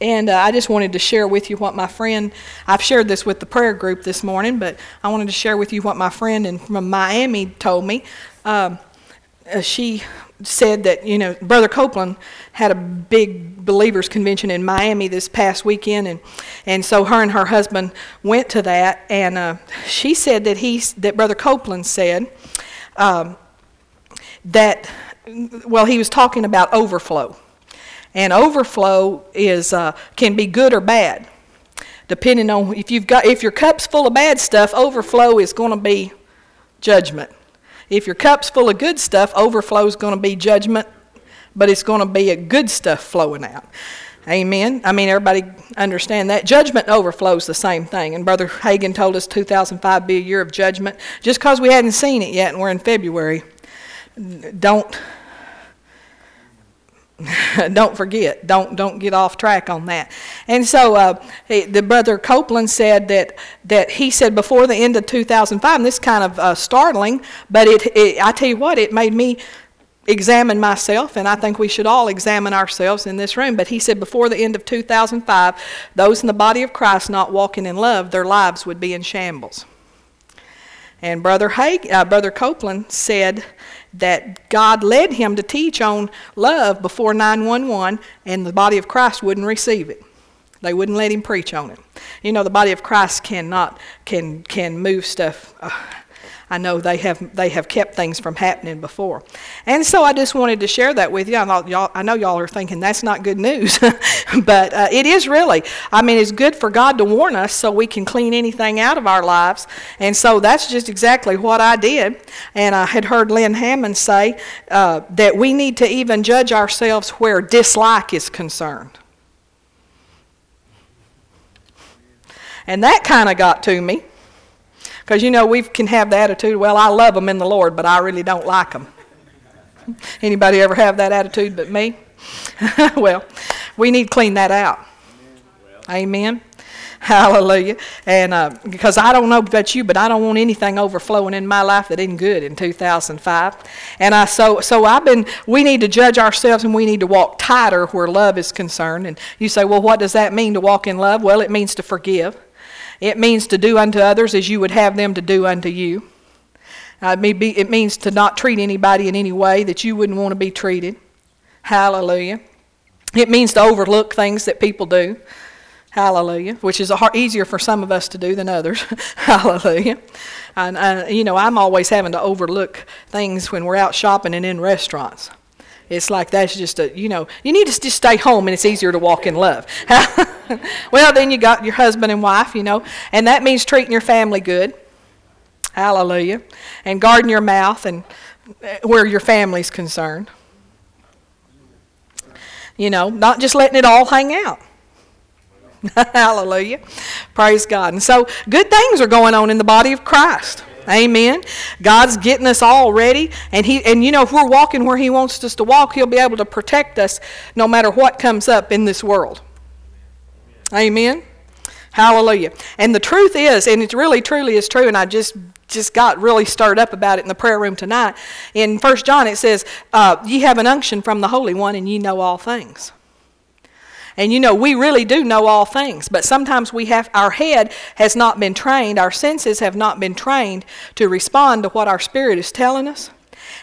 And uh, I just wanted to share with you what my friend, I've shared this with the prayer group this morning, but I wanted to share with you what my friend in, from Miami told me. Um, uh, she said that, you know, Brother Copeland had a big believers convention in Miami this past weekend, and, and so her and her husband went to that. And uh, she said that, he, that Brother Copeland said um, that, well, he was talking about overflow and overflow is uh, can be good or bad, depending on if you've got if your cup's full of bad stuff, overflow is going to be judgment. If your cup's full of good stuff, overflow is going to be judgment, but it's going to be a good stuff flowing out. Amen. I mean, everybody understand that. Judgment overflows the same thing. And Brother Hagin told us 2005 be a year of judgment. Just because we hadn't seen it yet and we're in February, don't don't forget. Don't don't get off track on that. And so uh, the brother Copeland said that that he said before the end of 2005. And this is kind of uh, startling, but it, it I tell you what, it made me examine myself, and I think we should all examine ourselves in this room. But he said before the end of 2005, those in the body of Christ not walking in love, their lives would be in shambles. And Brother Haig, uh, Brother Copeland said that God led him to teach on love before 911, and the body of Christ wouldn't receive it. They wouldn't let him preach on it. You know, the body of Christ cannot can can move stuff. Uh, I know they have they have kept things from happening before, and so I just wanted to share that with you. I, thought y'all, I know y'all are thinking that's not good news, but uh, it is really. I mean, it's good for God to warn us so we can clean anything out of our lives, and so that's just exactly what I did. And I had heard Lynne Hammond say uh, that we need to even judge ourselves where dislike is concerned. And that kind of got to me. Because, you know, we can have the attitude, well, I love them in the Lord, but I really don't like them. Anybody ever have that attitude but me? well, we need to clean that out. Amen. Hallelujah. And uh, because I don't know about you, but I don't want anything overflowing in my life that isn't good in 2005. And I so so I've been. We need to judge ourselves, and we need to walk tighter where love is concerned. And you say, well, what does that mean to walk in love? Well, it means to forgive. It means to do unto others as you would have them to do unto you. Uh, it, means to not treat anybody in any way that you wouldn't want to be treated. Hallelujah. It means to overlook things that people do. Hallelujah. Which is hard, easier for some of us to do than others. Hallelujah. And, uh, you know, I'm always having to overlook things when we're out shopping and in restaurants. It's like that's just a, you know, you need to just stay home and it's easier to walk in love. well, then you got your husband and wife, you know, and that means treating your family good. Hallelujah. And guarding your mouth and uh, where your family's concerned. You know, not just letting it all hang out. Hallelujah. Praise God. And so good things are going on in the body of Christ. Amen. God's getting us all ready, and He and you know if we're walking where He wants us to walk, He'll be able to protect us no matter what comes up in this world. Amen. Hallelujah. And the truth is, and it really truly is true, and I just just got really stirred up about it in the prayer room tonight. In First John, it says, uh, "Ye have an unction from the Holy One, and ye know all things." And you know, we really do know all things, but sometimes we have our head has not been trained, our senses have not been trained to respond to what our spirit is telling us.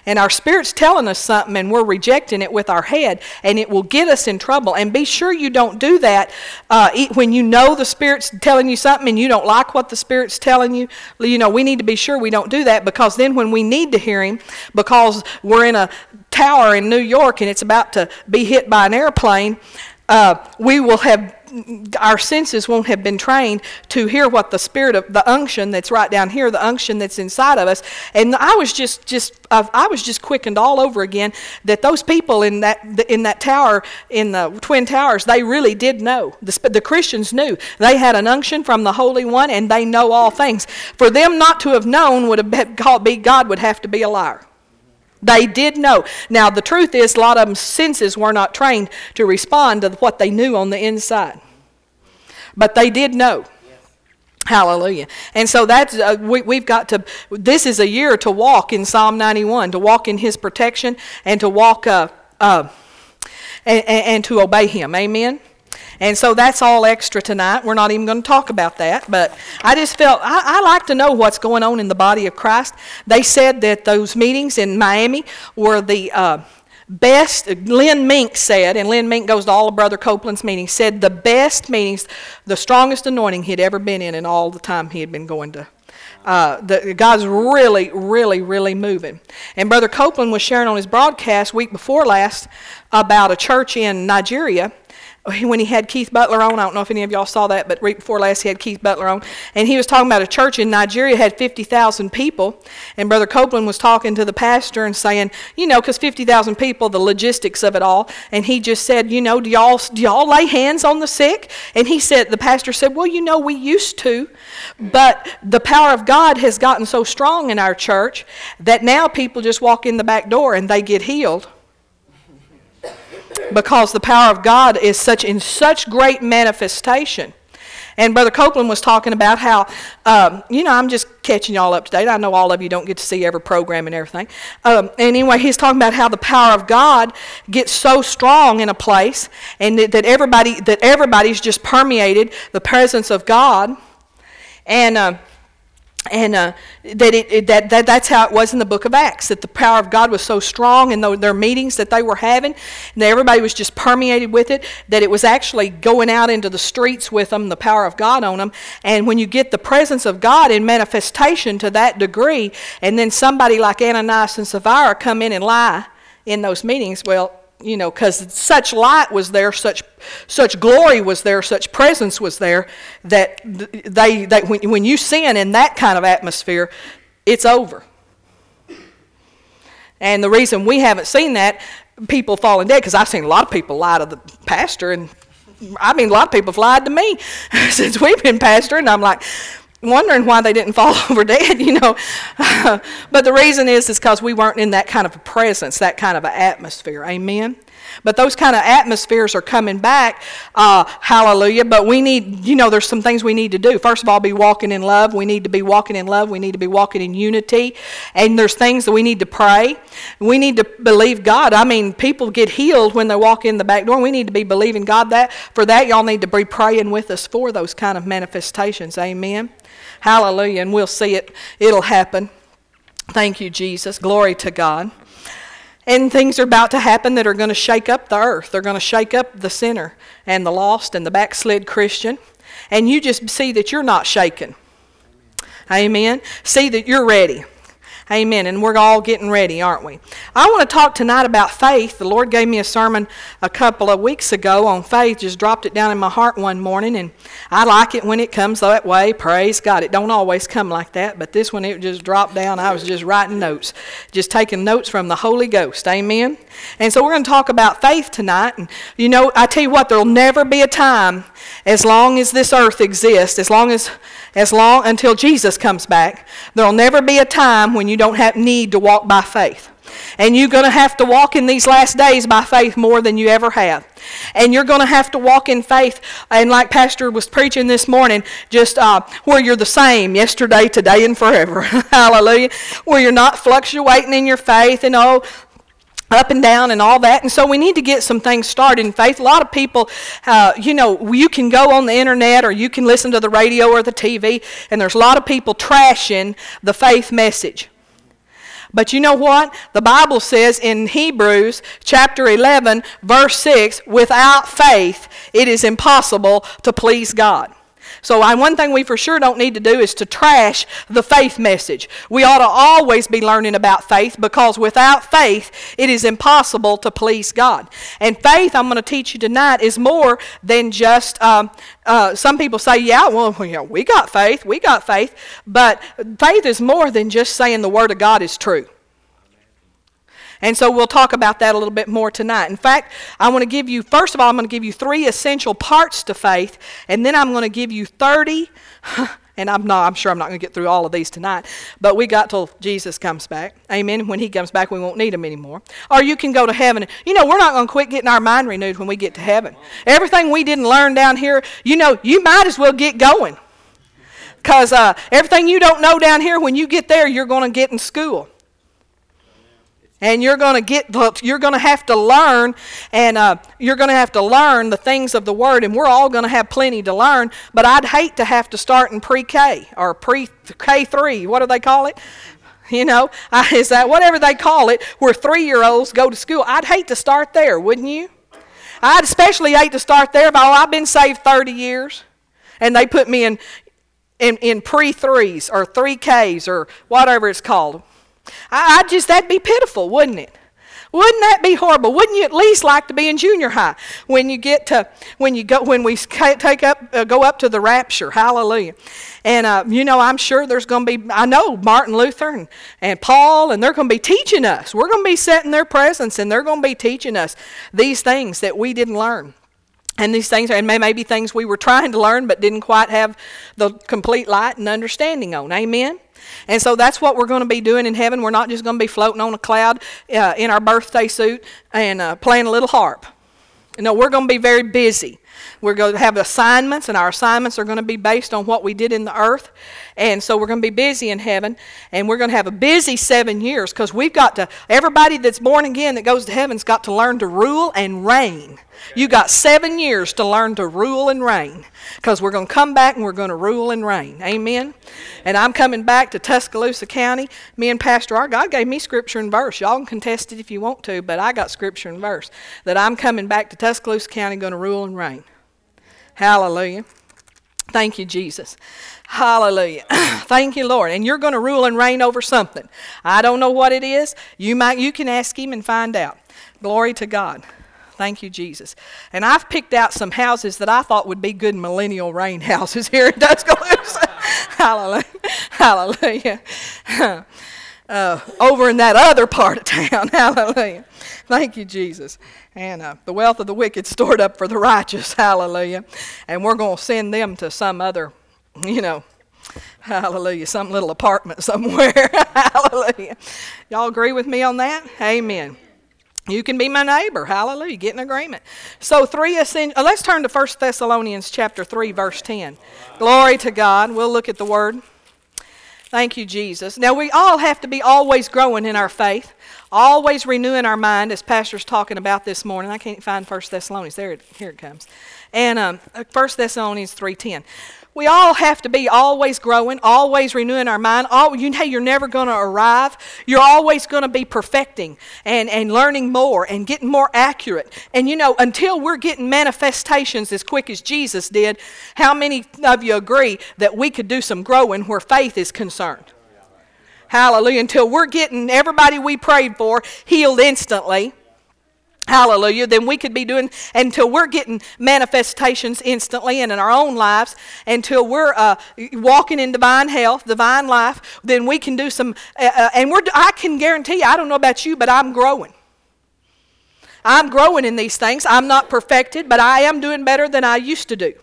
And our spirit's telling us something and we're rejecting it with our head, and it will get us in trouble. And be sure you don't do that uh, when you know the spirit's telling you something and you don't like what the spirit's telling you. You know, we need to be sure we don't do that because then when we need to hear him, because we're in a tower in New York and it's about to be hit by an airplane, uh, we will have our senses won't have been trained to hear what the spirit of the unction that's right down here the unction that's inside of us. And i was just just uh, i was just quickened all over again that those people in that in that tower in the twin towers they really did know. The, the christians knew. They had an unction from the holy one and they know all things. For them not to have known would have called be god would have to be a liar they did know. Now, the truth is, a lot of them senses were not trained to respond to what they knew on the inside. But they did know. Hallelujah. And so that's, uh, we, we've got to, this is a year to walk in Psalm 91, to walk in His protection and to walk, uh, uh, and, and to obey Him. Amen. And so that's all extra tonight. We're not even going to talk about that. But I just felt I, I like to know what's going on in the body of Christ. They said that those meetings in Miami were the uh, best. Len Mink said, and Len Mink goes to all of Brother Copeland's meetings, said the best meetings, the strongest anointing he'd ever been in in all the time he had been going to uh, the, God's really, really, really moving. And Brother Copeland was sharing on his broadcast week before last about a church in Nigeria when he had Keith Butler on. I don't know if any of y'all saw that, but right before last he had Keith Butler on. And he was talking about a church in Nigeria had 50,000 people. And Brother Copeland was talking to the pastor and saying, you know, because 50,000 people, the logistics of it all. And he just said, you know, do y'all, do y'all lay hands on the sick? And he said, the pastor said, well, you know, we used to. But the power of God has gotten so strong in our church that now people just walk in the back door and they get healed because the power of God is such in such great manifestation. And Brother Copeland was talking about how, um, you know, I'm just catching y'all up to date. I know all of you don't get to see every program and everything. Um, anyway, he's talking about how the power of God gets so strong in a place, and that, that everybody that everybody's just permeated the presence of God, and. Uh, and uh, that, it, it, that, that that's how it was in the book of acts that the power of god was so strong in the, their meetings that they were having and everybody was just permeated with it that it was actually going out into the streets with them the power of god on them and when you get the presence of god in manifestation to that degree and then somebody like ananias and sapphira come in and lie in those meetings well you know, because such light was there, such such glory was there, such presence was there that they, when, when you sin in that kind of atmosphere, it's over. And the reason we haven't seen that, people falling dead, because I've seen a lot of people lie to the pastor, and I mean, a lot of people have lied to me since we've been pastoring. I'm like, wondering why they didn't fall over dead, you know. but the reason is is because we weren't in that kind of a presence, that kind of an atmosphere. Amen. But those kind of atmospheres are coming back. Uh, hallelujah. But we need, you know, there's some things we need to do. First of all, be walking in love. We need to be walking in love. We need to be walking in unity. And there's things that we need to pray. We need to believe God. I mean, people get healed when they walk in the back door. We need to be believing God that. For that, y'all need to be praying with us for those kind of manifestations. Amen. Hallelujah. And we'll see it. It'll happen. Thank you, Jesus. Glory to God. And things are about to happen that are going to shake up the earth. They're going to shake up the sinner and the lost and the backslid Christian. And you just see that you're not shaken. Amen. See that you're ready. Amen. And we're all getting ready, aren't we? I want to talk tonight about faith. The Lord gave me a sermon a couple of weeks ago on faith, just dropped it down in my heart one morning, and I like it when it comes that way. Praise God. It don't always come like that, but this one it just dropped down. I was just writing notes, just taking notes from the Holy Ghost. Amen. And so we're going to talk about faith tonight. And you know, I tell you what, there'll never be a time as long as this earth exists, as long as as long until Jesus comes back, there'll never be a time when you don't have need to walk by faith. And you're going to have to walk in these last days by faith more than you ever have. And you're going to have to walk in faith. And like Pastor was preaching this morning, just uh, where you're the same yesterday, today, and forever. Hallelujah. Where you're not fluctuating in your faith and oh, up and down and all that. And so we need to get some things started in faith. A lot of people, uh, you know, you can go on the internet or you can listen to the radio or the TV, and there's a lot of people trashing the faith message. But you know what? The Bible says in Hebrews chapter 11, verse 6 without faith, it is impossible to please God. So, I, one thing we for sure don't need to do is to trash the faith message. We ought to always be learning about faith because without faith, it is impossible to please God. And faith, I'm going to teach you tonight, is more than just. Um, uh, some people say, yeah, well, you know, we got faith, we got faith. But faith is more than just saying the Word of God is true. And so we'll talk about that a little bit more tonight. In fact, I want to give you, first of all, I'm going to give you three essential parts to faith, and then I'm going to give you 30. And I'm not, I'm sure I'm not going to get through all of these tonight, but we got till Jesus comes back. Amen. When he comes back, we won't need him anymore. Or you can go to heaven. You know, we're not going to quit getting our mind renewed when we get to heaven. Everything we didn't learn down here, you know, you might as well get going. Because uh, everything you don't know down here, when you get there, you're going to get in school. And you're going to get you're going to have to learn and uh, you're going to have to learn the things of the word and we're all going to have plenty to learn but i'd hate to have to start in pre-k or pre-k3 what do they call it? You know is that whatever they call it where three-year-olds go to school. I'd hate to start there wouldn't you? I'd especially hate to start there but oh, i've been saved 30 years and they put me in in, in pre threes or three Ks or whatever it's called. I, I just, that'd be pitiful, wouldn't it? Wouldn't that be horrible? Wouldn't you at least like to be in junior high when you get to when you go when we take up uh, go up to the rapture? Hallelujah! And uh, you know, I'm sure there's going to be I know Martin Luther and, and Paul, and they're going to be teaching us. We're going to be set in their presence, and they're going to be teaching us these things that we didn't learn. And these things, and maybe things we were trying to learn but didn't quite have the complete light and understanding on. Amen? And so that's what we're going to be doing in heaven. We're not just going to be floating on a cloud uh, in our birthday suit and uh, playing a little harp. No, we're going to be very busy. We're going to have assignments, and our assignments are going to be based on what we did in the earth. And so we're going to be busy in heaven, and we're going to have a busy seven years because we've got to, everybody that's born again that goes to heaven's got to learn to rule and reign. You got seven years to learn to rule and reign because we're going to come back and we're going to rule and reign. Amen. And I'm coming back to Tuscaloosa County. Me and Pastor R. God gave me scripture and verse. Y'all can contest it if you want to, but I got scripture and verse that I'm coming back to Tuscaloosa County going to rule and reign. Hallelujah. Thank you, Jesus. Hallelujah. Thank you, Lord. And you're going to rule and reign over something. I don't know what it is. You might you can ask him and find out. Glory to God. Thank you, Jesus. And I've picked out some houses that I thought would be good millennial reign houses here in Tuscaloosa. Hallelujah. Hallelujah. Uh, over in that other part of town. Hallelujah. Thank you, Jesus. And uh, the wealth of the wicked stored up for the righteous. Hallelujah. And we're going to send them to some other, you know, hallelujah, some little apartment somewhere. hallelujah. Y'all agree with me on that? Amen. You can be my neighbor. Hallelujah. Get in agreement. So three essential. Uh, let's turn to 1 Thessalonians chapter 3 verse 10. Glory to God. We'll look at the word. Thank you Jesus. Now we all have to be always growing in our faith, always renewing our mind as pastor's talking about this morning. I can't find 1 Thessalonians. There it, here it comes. And um, 1 Thessalonians 3:10. We all have to be always growing, always renewing our mind. All, you know, you're never going to arrive. You're always going to be perfecting and, and learning more and getting more accurate. And you know, until we're getting manifestations as quick as Jesus did, how many of you agree that we could do some growing where faith is concerned? Hallelujah. Until we're getting everybody we prayed for healed instantly Hallelujah. Then we could be doing until we're getting manifestations instantly and in our own lives, until we're uh, walking in divine health, divine life. Then we can do some, uh, uh, and we're. I can guarantee you. I don't know about you, but I'm growing. I'm growing in these things. I'm not perfected, but I am doing better than I used to do.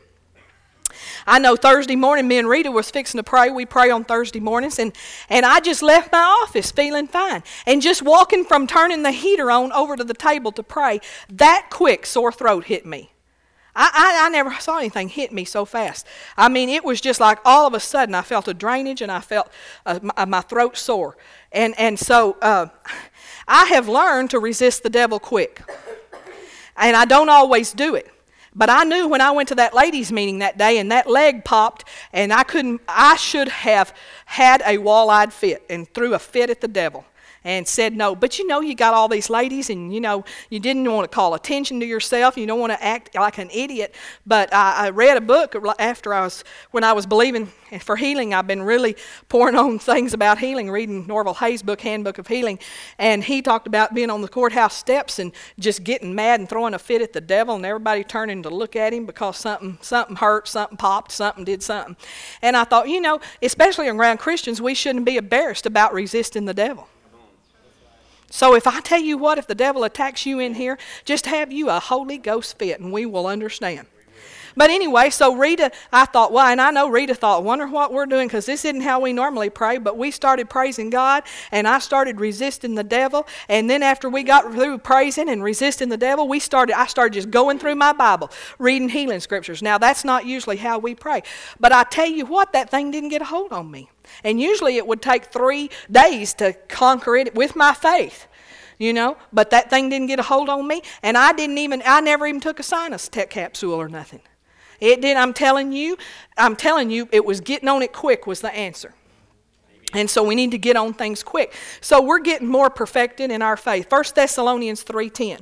I know Thursday morning, me and Rita was fixing to pray. We pray on Thursday mornings, and, and I just left my office feeling fine. And just walking from turning the heater on over to the table to pray, that quick sore throat hit me. I, I, I, never saw anything hit me so fast. I mean, it was just like all of a sudden I felt a drainage and I felt uh, my, my, throat sore. And, and so uh, I have learned to resist the devil quick. And I don't always do it. But I knew when I went to that ladies' meeting that day and that leg popped and I couldn't, I should have had a wall eyed fit and threw a fit at the devil and said no. But you know, you got all these ladies, and you know, you didn't want to call attention to yourself. You don't want to act like an idiot. But I, I read a book after I was, when I was believing for healing. I've been really pouring on things about healing, reading Norvel Hayes' book, Handbook of Healing. And he talked about being on the courthouse steps and just getting mad and throwing a fit at the devil, and everybody turning to look at him because something, something hurt, something popped, something did something. And I thought, you know, especially around Christians, we shouldn't be embarrassed about resisting the devil. So if I tell you what, if the devil attacks you in here, just have you a Holy Ghost fit and we will understand. But anyway, so Rita, I thought, well, and I know Rita thought, wonder what we're doing because this isn't how we normally pray. But we started praising God, and I started resisting the devil. And then after we got through praising and resisting the devil, we started. I started just going through my Bible, reading healing scriptures. Now that's not usually how we pray, but I tell you what, that thing didn't get a hold on me. And usually it would take three days to conquer it with my faith. you know, but that thing didn't get a hold on me, and I didn't even, I never even took a sinus tech capsule or nothing. It did, I'm telling you, I'm telling you, it was getting on it quick was the answer. And so we need to get on things quick. So we're getting more perfected in our faith. 1 Thessalonians 3:10.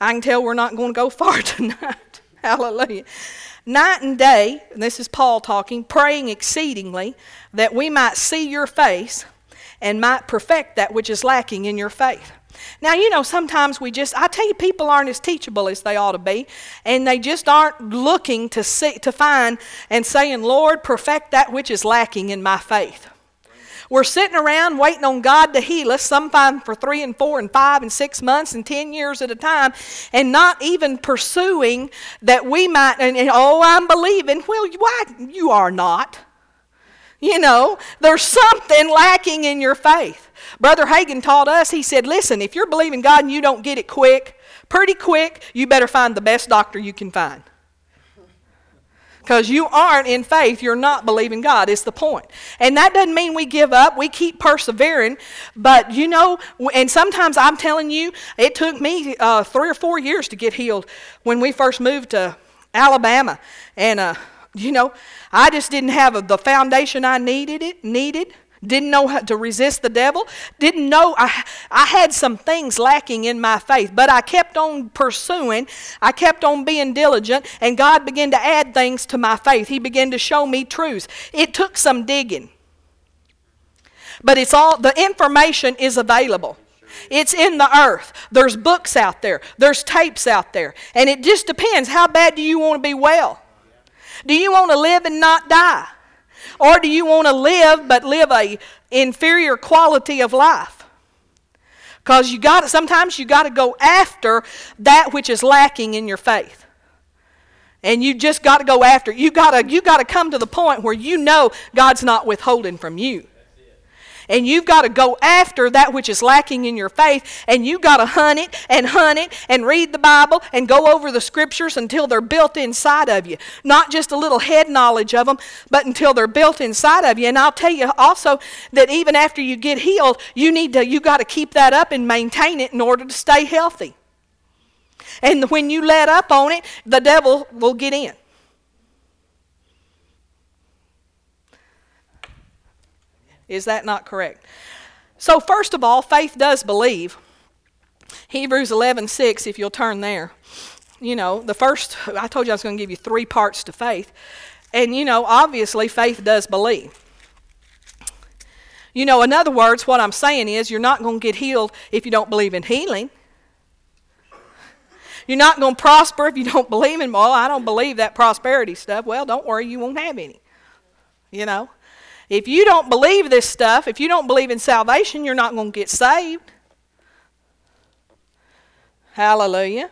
I can tell we're not going to go far tonight. Hallelujah. Night and day, and this is Paul talking, praying exceedingly that we might see your face and might perfect that which is lacking in your faith. Now, you know, sometimes we just, I tell you, people aren't as teachable as they ought to be, and they just aren't looking to see, to find and saying, Lord, perfect that which is lacking in my faith. We're sitting around waiting on God to heal us, sometimes for three and four and five and six months and ten years at a time, and not even pursuing that we might, and, and oh, I'm believing. Well, why? You are not. You know, there's something lacking in your faith. Brother Hagin taught us, he said, listen, if you're believing God and you don't get it quick, pretty quick, you better find the best doctor you can find. Because you aren't in faith, you're not believing God, is the point. And that doesn't mean we give up, we keep persevering. But you know, and sometimes I'm telling you, it took me uh, three or four years to get healed when we first moved to Alabama. And, uh, you know, I just didn't have the foundation I needed it needed didn't know how to resist the devil, didn't know I, I had some things lacking in my faith, but I kept on pursuing, I kept on being diligent, and God began to add things to my faith. He began to show me truths. It took some digging, but it's all the information is available. It's in the earth. There's books out there. There's tapes out there. And it just depends how bad do you want to be well? Do you want to live and not die? Or do you want to live but live a inferior quality of life? Because you got sometimes you got to go after that which is lacking in your faith. And you just got to go after. You got to you got to come to the point where you know God's not withholding from you. And you've got to go after that which is lacking in your faith, and you've got to hunt it and hunt it and read the Bible and go over the scriptures until they're built inside of you. Not just a little head knowledge of them, but until they're built inside of you. And I'll tell you also that even after you get healed, you need to you got to keep that up and maintain it in order to stay healthy. And when you let up on it, the devil will get in. Is that not correct? So, first of all, faith does believe. Hebrews 11 6, if you'll turn there. You know, the first, I told you I was going to give you three parts to faith. And, you know, obviously, faith does believe. You know, in other words, what I'm saying is you're not going to get healed if you don't believe in healing. You're not going to prosper if you don't believe in, well, I don't believe that prosperity stuff. Well, don't worry, you won't have any. You know? If you don't believe this stuff, if you don't believe in salvation, you're not going to get saved. Hallelujah.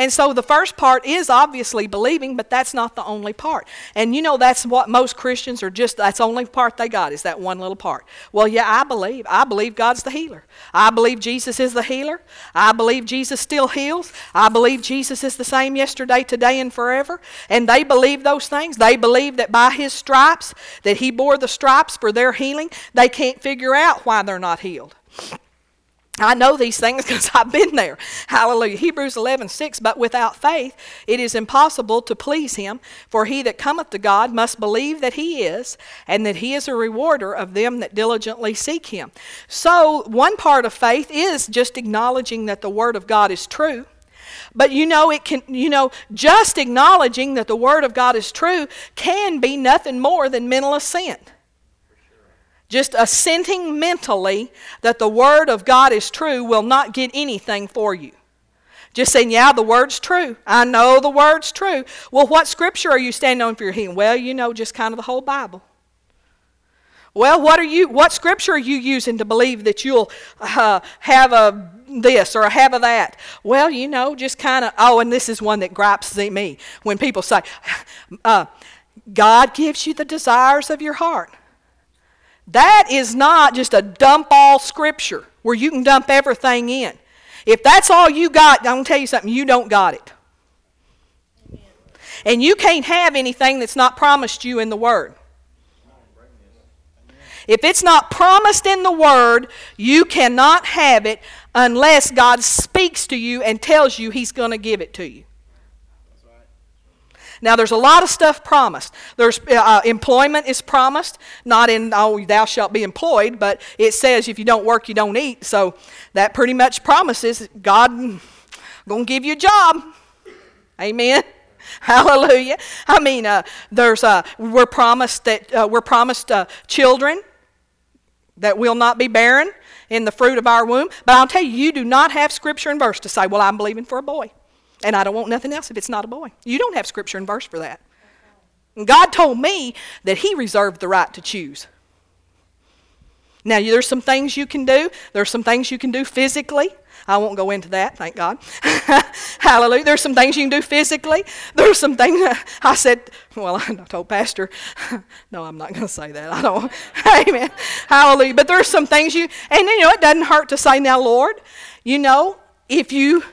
And so the first part is obviously believing, but that's not the only part. And you know that's what most Christians are just that's the only part they got is that one little part. Well, yeah, I believe. I believe God's the healer. I believe Jesus is the healer. I believe Jesus still heals. I believe Jesus is the same yesterday, today and forever. And they believe those things. They believe that by his stripes that he bore the stripes for their healing. They can't figure out why they're not healed. I know these things because I've been there. Hallelujah. Hebrews 11, 6. But without faith it is impossible to please him, for he that cometh to God must believe that he is, and that he is a rewarder of them that diligently seek him. So, one part of faith is just acknowledging that the Word of God is true. But you know, it can, you know, just acknowledging that the Word of God is true can be nothing more than mental assent just assenting mentally that the Word of God is true will not get anything for you. Just saying, yeah, the Word's true. I know the Word's true. Well, what scripture are you standing on for your healing? Well, you know, just kind of the whole Bible. Well, what are you? What scripture are you using to believe that you'll uh, have a this or a have a that? Well, you know, just kind of. Oh, and this is one that gripes me when people say, uh, "God gives you the desires of your heart." That is not just a dump all scripture where you can dump everything in. If that's all you got, I'm going to tell you something, you don't got it. And you can't have anything that's not promised you in the Word. If it's not promised in the Word, you cannot have it unless God speaks to you and tells you He's going to give it to you. Now, there's a lot of stuff promised. There's uh, uh, employment is promised, not in oh thou shalt be employed, but it says if you don't work, you don't eat. So that pretty much promises God gonna give you a job. Amen. Hallelujah. I mean, uh, there's uh, we're promised that uh, we're promised uh, children that will not be barren in the fruit of our womb. But I'll tell you, you do not have scripture and verse to say, "Well, I'm believing for a boy." And I don't want nothing else if it's not a boy. You don't have scripture and verse for that. God told me that He reserved the right to choose. Now, there's some things you can do. There's some things you can do physically. I won't go into that, thank God. Hallelujah. There's some things you can do physically. There's some things I said, well, I told Pastor, no, I'm not going to say that. I don't. Amen. Hallelujah. But there's some things you, and you know, it doesn't hurt to say, now, Lord, you know, if you,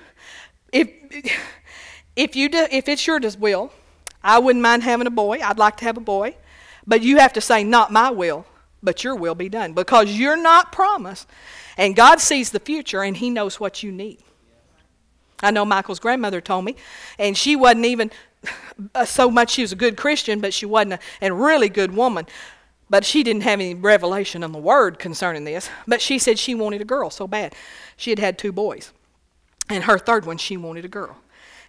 if, you do, if it's your will, I wouldn't mind having a boy. I'd like to have a boy. But you have to say, not my will, but your will be done. Because you're not promised. And God sees the future and He knows what you need. I know Michael's grandmother told me, and she wasn't even uh, so much she was a good Christian, but she wasn't a, a really good woman. But she didn't have any revelation on the word concerning this. But she said she wanted a girl so bad. She had had two boys. And her third one, she wanted a girl.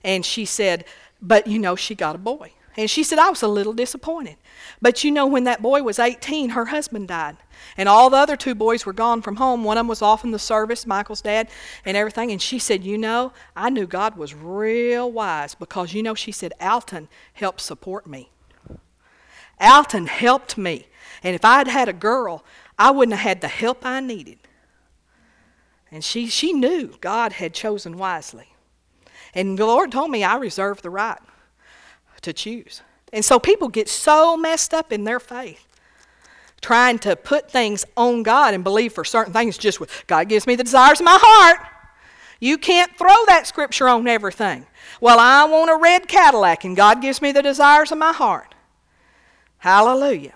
And she said, But you know, she got a boy. And she said, I was a little disappointed. But you know, when that boy was 18, her husband died. And all the other two boys were gone from home. One of them was off in the service, Michael's dad, and everything. And she said, You know, I knew God was real wise because, you know, she said, Alton helped support me. Alton helped me. And if I'd had a girl, I wouldn't have had the help I needed. And she, she knew God had chosen wisely. And the Lord told me I reserve the right to choose. And so people get so messed up in their faith trying to put things on God and believe for certain things just with God gives me the desires of my heart. You can't throw that scripture on everything. Well, I want a red Cadillac and God gives me the desires of my heart. Hallelujah.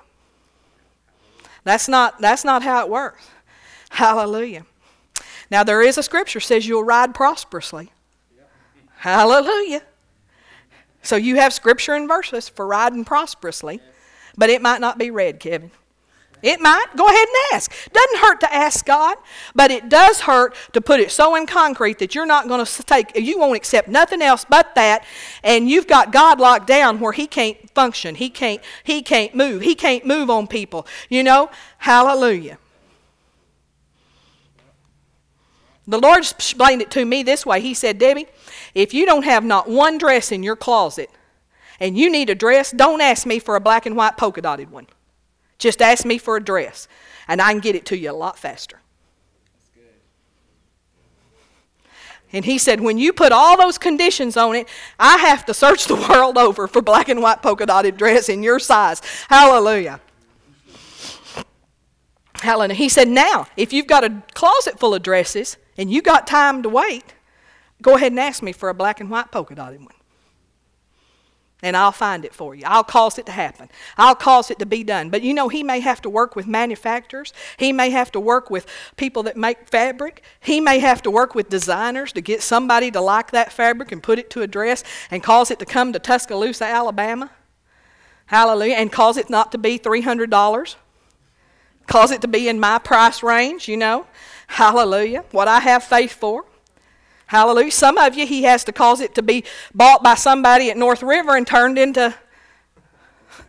That's not that's not how it works. Hallelujah. Now, there is a scripture says you'll ride prosperously. Hallelujah. So you have scripture and verses for riding prosperously, but it might not be red, Kevin. It might. Go ahead and ask. Doesn't hurt to ask God, but it does hurt to put it so in concrete that you're not going to take, you won't accept nothing else but that, and you've got God locked down where He can't function. He can't. He can't move. He can't move on people. You know. Hallelujah. The Lord explained it to me this way. He said, Debbie, if you don't have not one dress in your closet and you need a dress, don't ask me for a black and white polka dotted one. Just ask me for a dress, and I can get it to you a lot faster. And he said, when you put all those conditions on it, I have to search the world over for black and white polka dotted dress in your size. Hallelujah. Hallelujah. He said, now, if you've got a closet full of dresses and you got time to wait, go ahead and ask me for a black and white polka dotted one. And I'll find it for you. I'll cause it to happen. I'll cause it to be done. But you know, he may have to work with manufacturers. He may have to work with people that make fabric. He may have to work with designers to get somebody to like that fabric and put it to a dress and cause it to come to Tuscaloosa, Alabama. Hallelujah. And cause it not to be $300. Cause it to be in my price range, you know. Hallelujah. What I have faith for. Hallelujah. Some of you, he has to cause it to be bought by somebody at North River and turned into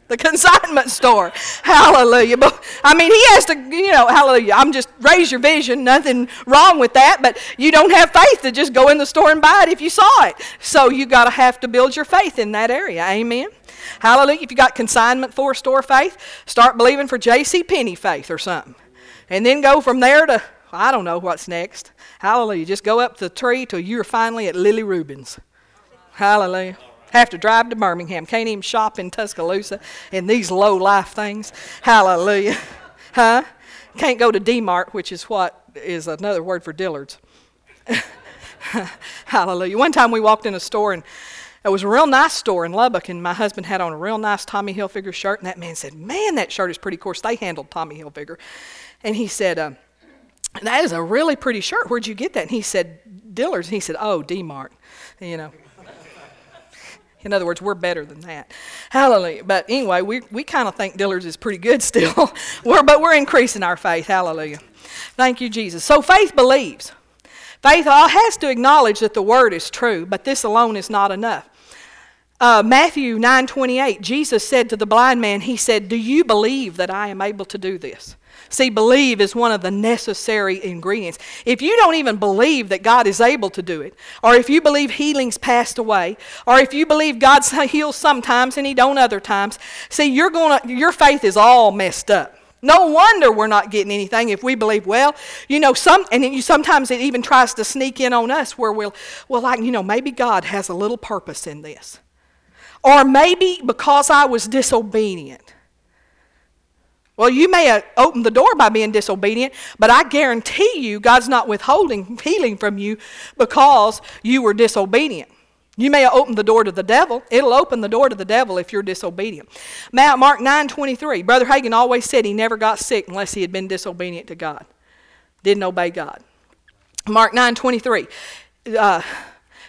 the consignment store. Hallelujah. But I mean, he has to, you know, hallelujah. I'm just raise your vision. Nothing wrong with that, but you don't have faith to just go in the store and buy it if you saw it. So you got to have to build your faith in that area. Amen. Hallelujah. If you got consignment for store faith, start believing for J.C. Penney faith or something. And then go from there to I don't know what's next. Hallelujah. Just go up the tree till you're finally at Lillie Rubin's. Hallelujah. Have to drive to Birmingham. Can't even shop in Tuscaloosa in these low life things. Hallelujah. Huh? Can't go to D-Mart, which is what is another word for Dillard's. Hallelujah. One time we walked in a store and It was a real nice store in Lubbock, and my husband had on a real nice Tommy Hilfiger shirt. And that man said, "Man, that shirt is pretty." Of course, they handled Tommy Hilfiger, and he said, uh, "That is a really pretty shirt. Where'd you get that?" And he said, "Dillard's." And he said, "Oh, D-Mart." You know. In other words, we're better than that. Hallelujah. But anyway, we, we kind of think Dillard's is pretty good still. we're, but we're increasing our faith. Hallelujah. Thank you, Jesus. So faith believes. Faith has to acknowledge that the word is true, but this alone is not enough. Uh, Matthew 9:28, Jesus said to the blind man, He said, Do you believe that I am able to do this? See, believe is one of the necessary ingredients. If you don't even believe that God is able to do it, or if you believe healing's passed away, or if you believe God heals sometimes and He don't other times, see, you're gonna, your faith is all messed up. No wonder we're not getting anything if we believe, well, you know, some, and you, sometimes it even tries to sneak in on us where we'll, well, like, you know, maybe God has a little purpose in this. Or maybe because I was disobedient. Well, you may have opened the door by being disobedient, but I guarantee you God's not withholding healing from you because you were disobedient. You may have opened the door to the devil. It'll open the door to the devil if you're disobedient. Mark 9 23. Brother Hagin always said he never got sick unless he had been disobedient to God, didn't obey God. Mark 9 23. Uh,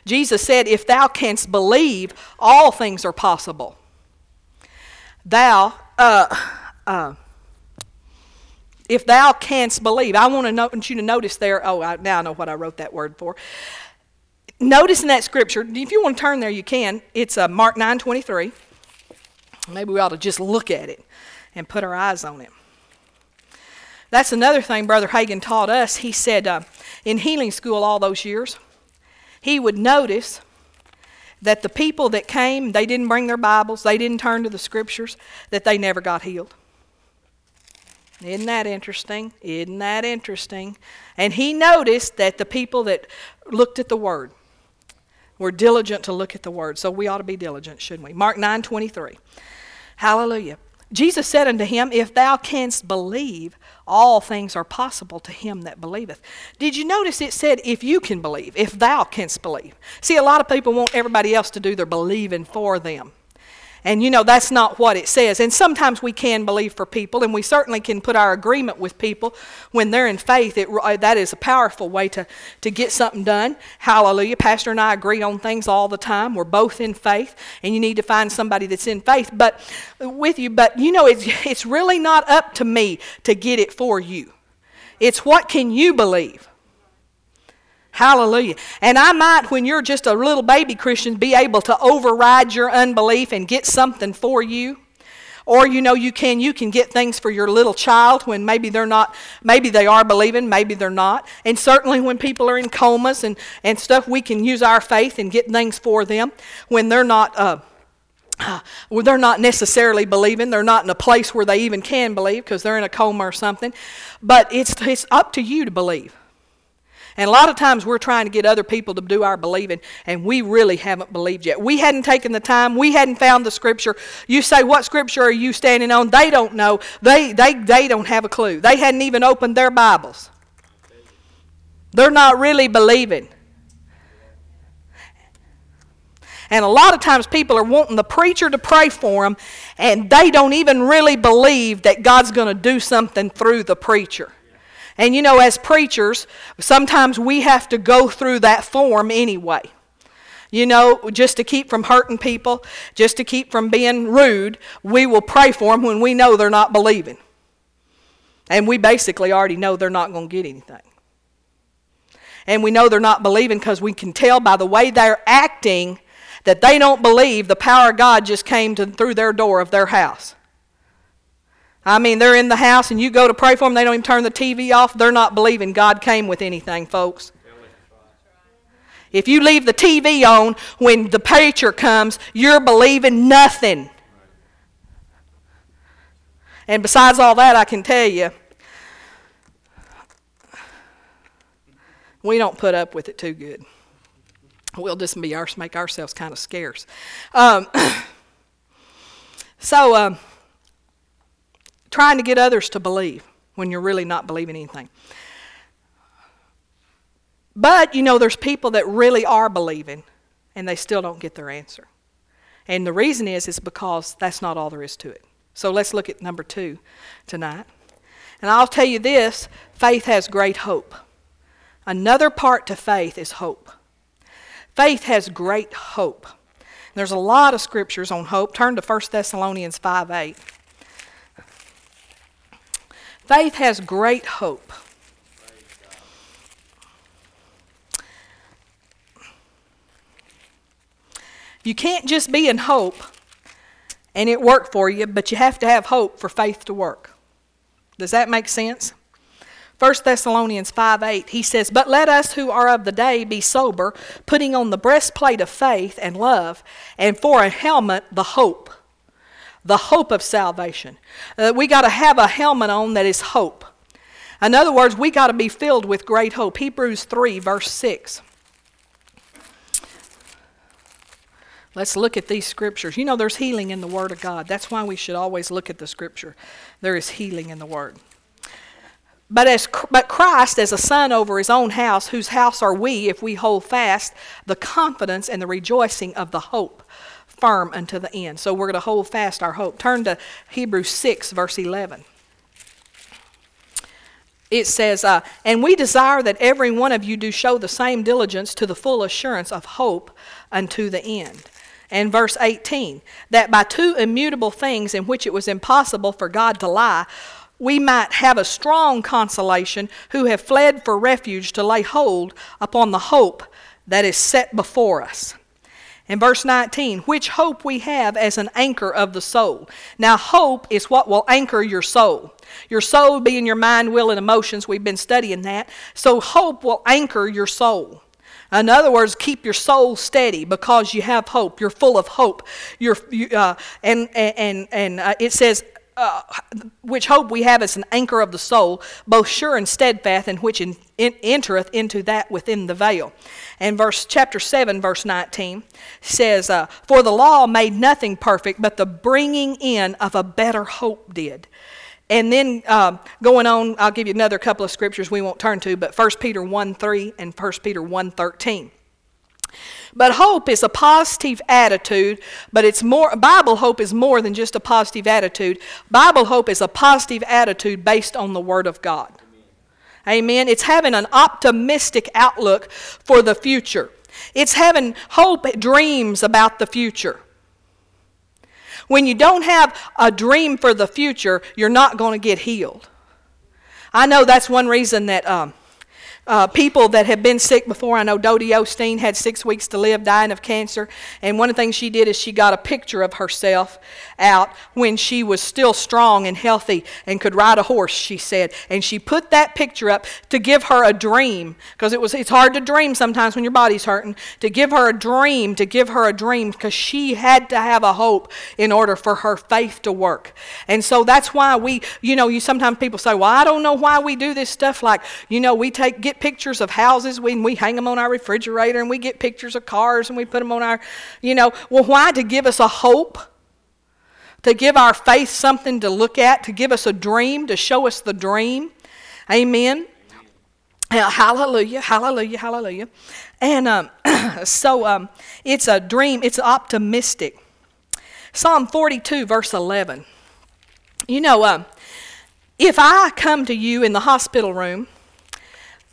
Jesus said, If thou canst believe, all things are possible. Thou, uh, uh, if thou canst believe, I want, to want you to notice there. Oh, I, now I know what I wrote that word for. Notice in that scripture, if you want to turn there, you can. It's uh, Mark 9 23. Maybe we ought to just look at it and put our eyes on it. That's another thing Brother Hagin taught us. He said uh, in healing school all those years, he would notice that the people that came, they didn't bring their Bibles, they didn't turn to the scriptures, that they never got healed. Isn't that interesting? Isn't that interesting? And he noticed that the people that looked at the Word were diligent to look at the Word. So we ought to be diligent, shouldn't we? Mark 9 23. Hallelujah. Jesus said unto him, If thou canst believe, all things are possible to him that believeth. Did you notice it said, If you can believe, if thou canst believe? See, a lot of people want everybody else to do their believing for them. And you know, that's not what it says. And sometimes we can believe for people, and we certainly can put our agreement with people when they're in faith. It, uh, that is a powerful way to, to get something done. Hallelujah. Pastor and I agree on things all the time. We're both in faith, and you need to find somebody that's in faith but with you. But you know, it's, it's really not up to me to get it for you. It's what can you believe? Hallelujah. And I might, when you're just a little baby Christian, be able to override your unbelief and get something for you. Or you know you can you can get things for your little child when maybe they're not maybe they are believing, maybe they're not. And certainly when people are in comas and, and stuff, we can use our faith and get things for them when they're not uh, well, they're not necessarily believing. They're not in a place where they even can believe because they're in a coma or something. But it's, it's up to you to believe. And a lot of times we're trying to get other people to do our believing, and we really haven't believed yet. We hadn't taken the time, we hadn't found the scripture. You say, What scripture are you standing on? They don't know. They, they, they don't have a clue. They hadn't even opened their Bibles. They're not really believing. And a lot of times people are wanting the preacher to pray for them, and they don't even really believe that God's going to do something through the preacher. And you know, as preachers, sometimes we have to go through that form anyway. You know, just to keep from hurting people, just to keep from being rude, we will pray for them when we know they're not believing. And we basically already know they're not going to get anything. And we know they're not believing because we can tell by the way they're acting that they don't believe the power of God just came to, through their door of their house. I mean, they're in the house and you go to pray for them, they don't even turn the TV off. They're not believing God came with anything, folks. If you leave the TV on when the preacher comes, you're believing nothing. And besides all that, I can tell you, we don't put up with it too good. We'll just be our, make ourselves kind of scarce. Um, so, um, trying to get others to believe when you're really not believing anything. But, you know, there's people that really are believing and they still don't get their answer. And the reason is, is because that's not all there is to it. So let's look at number two tonight. And I'll tell you this faith has great hope. Another part to faith is hope. Faith has great hope. There's a lot of scriptures on hope. Turn to 1 Thessalonians 5 8. Faith has great hope. You can't just be in hope and it work for you, but you have to have hope for faith to work. Does that make sense? 1 Thessalonians 5 8, he says, But let us who are of the day be sober, putting on the breastplate of faith and love, and for a helmet, the hope. The hope of salvation. Uh, we got to have a helmet on that is hope. In other words, we got to be filled with great hope. Hebrews 3, verse 6. Let's look at these scriptures. You know, there's healing in the Word of God. That's why we should always look at the scripture. There is healing in the Word. But, as, but Christ, as a son over his own house, whose house are we if we hold fast the confidence and the rejoicing of the hope firm unto the end. So we're going to hold fast our hope. Turn to Hebrews 6, verse 11. It says, uh, And we desire that every one of you do show the same diligence to the full assurance of hope unto the end and verse 18 that by two immutable things in which it was impossible for God to lie, we might have a strong consolation who have fled for refuge to lay hold upon the hope that is set before us. In verse 19, which hope we have as an anchor of the soul. Now, hope is what will anchor your soul. Your soul being your mind, will, and emotions. We've been studying that. So, hope will anchor your soul. In other words, keep your soul steady because you have hope. You're full of hope. You're, you, uh, and and, and uh, it says, uh, which hope we have as an anchor of the soul, both sure and steadfast, and which in, in, entereth into that within the veil. And verse chapter seven, verse nineteen says, uh, "For the law made nothing perfect, but the bringing in of a better hope did." And then uh, going on, I'll give you another couple of scriptures we won't turn to, but 1 Peter 1 3 and 1 Peter 1 13. But hope is a positive attitude, but it's more Bible hope is more than just a positive attitude. Bible hope is a positive attitude based on the word of God. Amen. It's having an optimistic outlook for the future. It's having hope dreams about the future. When you don't have a dream for the future, you're not going to get healed. I know that's one reason that um, uh, people that have been sick before. I know Dodie Osteen had six weeks to live, dying of cancer. And one of the things she did is she got a picture of herself out when she was still strong and healthy and could ride a horse, she said. And she put that picture up to give her a dream because it was it's hard to dream sometimes when your body's hurting. To give her a dream, to give her a dream because she had to have a hope in order for her faith to work. And so that's why we, you know, you sometimes people say, "Well, I don't know why we do this stuff." Like, you know, we take get get pictures of houses we, we hang them on our refrigerator and we get pictures of cars and we put them on our, you know. Well, why? To give us a hope, to give our faith something to look at, to give us a dream, to show us the dream. Amen. Hallelujah, hallelujah, hallelujah. And um, so um, it's a dream, it's optimistic. Psalm 42, verse 11. You know, uh, if I come to you in the hospital room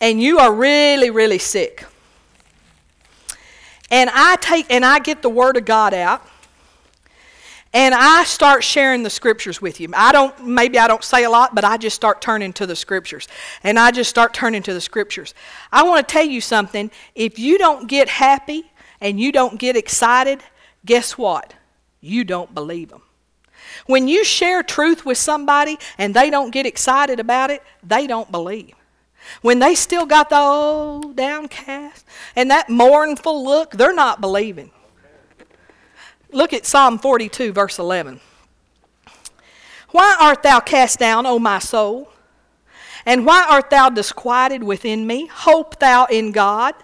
and you are really, really sick, and I take and I get the Word of God out, and I start sharing the scriptures with you. I don't, maybe I don't say a lot, but I just start turning to the scriptures. And I just start turning to the scriptures. I want to tell you something. If you don't get happy and you don't get excited, guess what? You don't believe them. When you share truth with somebody and they don't get excited about it, they don't believe. When they still got the old downcast and that mournful look, they're not believing. Look at Psalm 42, verse 11. Why art thou cast down, O my soul? And why art thou disquieted within me? Hope thou in God.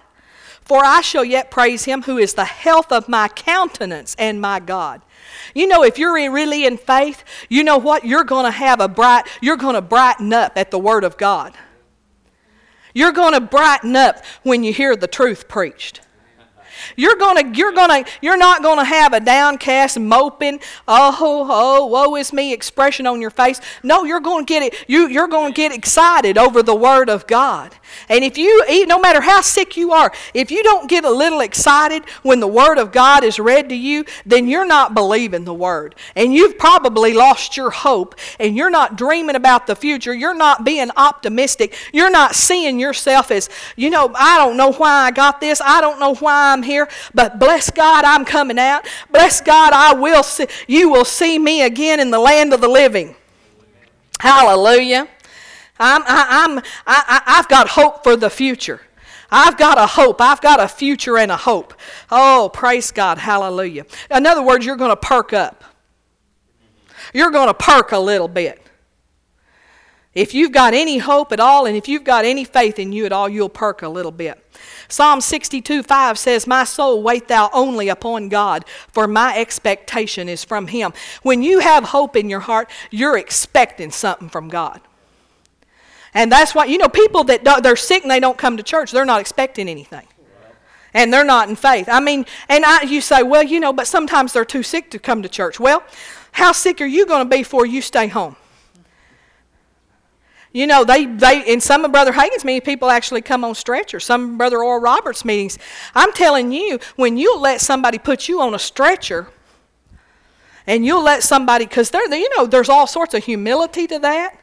For I shall yet praise him who is the health of my countenance and my God. You know, if you're really in faith, you know what? You're going to have a bright, you're going to brighten up at the Word of God. You're going to brighten up when you hear the truth preached. You're gonna, you're gonna, you're not gonna have a downcast, moping, oh, oh, woe is me expression on your face. No, you're gonna get it. You, you're gonna get excited over the Word of God. And if you, no matter how sick you are, if you don't get a little excited when the Word of God is read to you, then you're not believing the Word. And you've probably lost your hope and you're not dreaming about the future. You're not being optimistic. You're not seeing yourself as, you know, I don't know why I got this. I don't know why I'm here, but bless God, I'm coming out. Bless God, I will see, you will see me again in the land of the living. Hallelujah. I'm, I, I'm, I, I've got hope for the future. I've got a hope. I've got a future and a hope. Oh, praise God. Hallelujah. In other words, you're going to perk up. You're going to perk a little bit. If you've got any hope at all and if you've got any faith in you at all, you'll perk a little bit. Psalm 62 5 says, My soul, wait thou only upon God, for my expectation is from Him. When you have hope in your heart, you're expecting something from God. And that's why, you know, people that they're sick and they don't come to church, they're not expecting anything. And they're not in faith. I mean, and I, you say, well, you know, but sometimes they're too sick to come to church. Well, how sick are you going to be before you stay home? You know, they, they in some of Brother Hagin's meetings, people actually come on stretchers. Some Brother Oral Roberts' meetings. I'm telling you, when you let somebody put you on a stretcher, and you'll let somebody, because there, you know, there's all sorts of humility to that.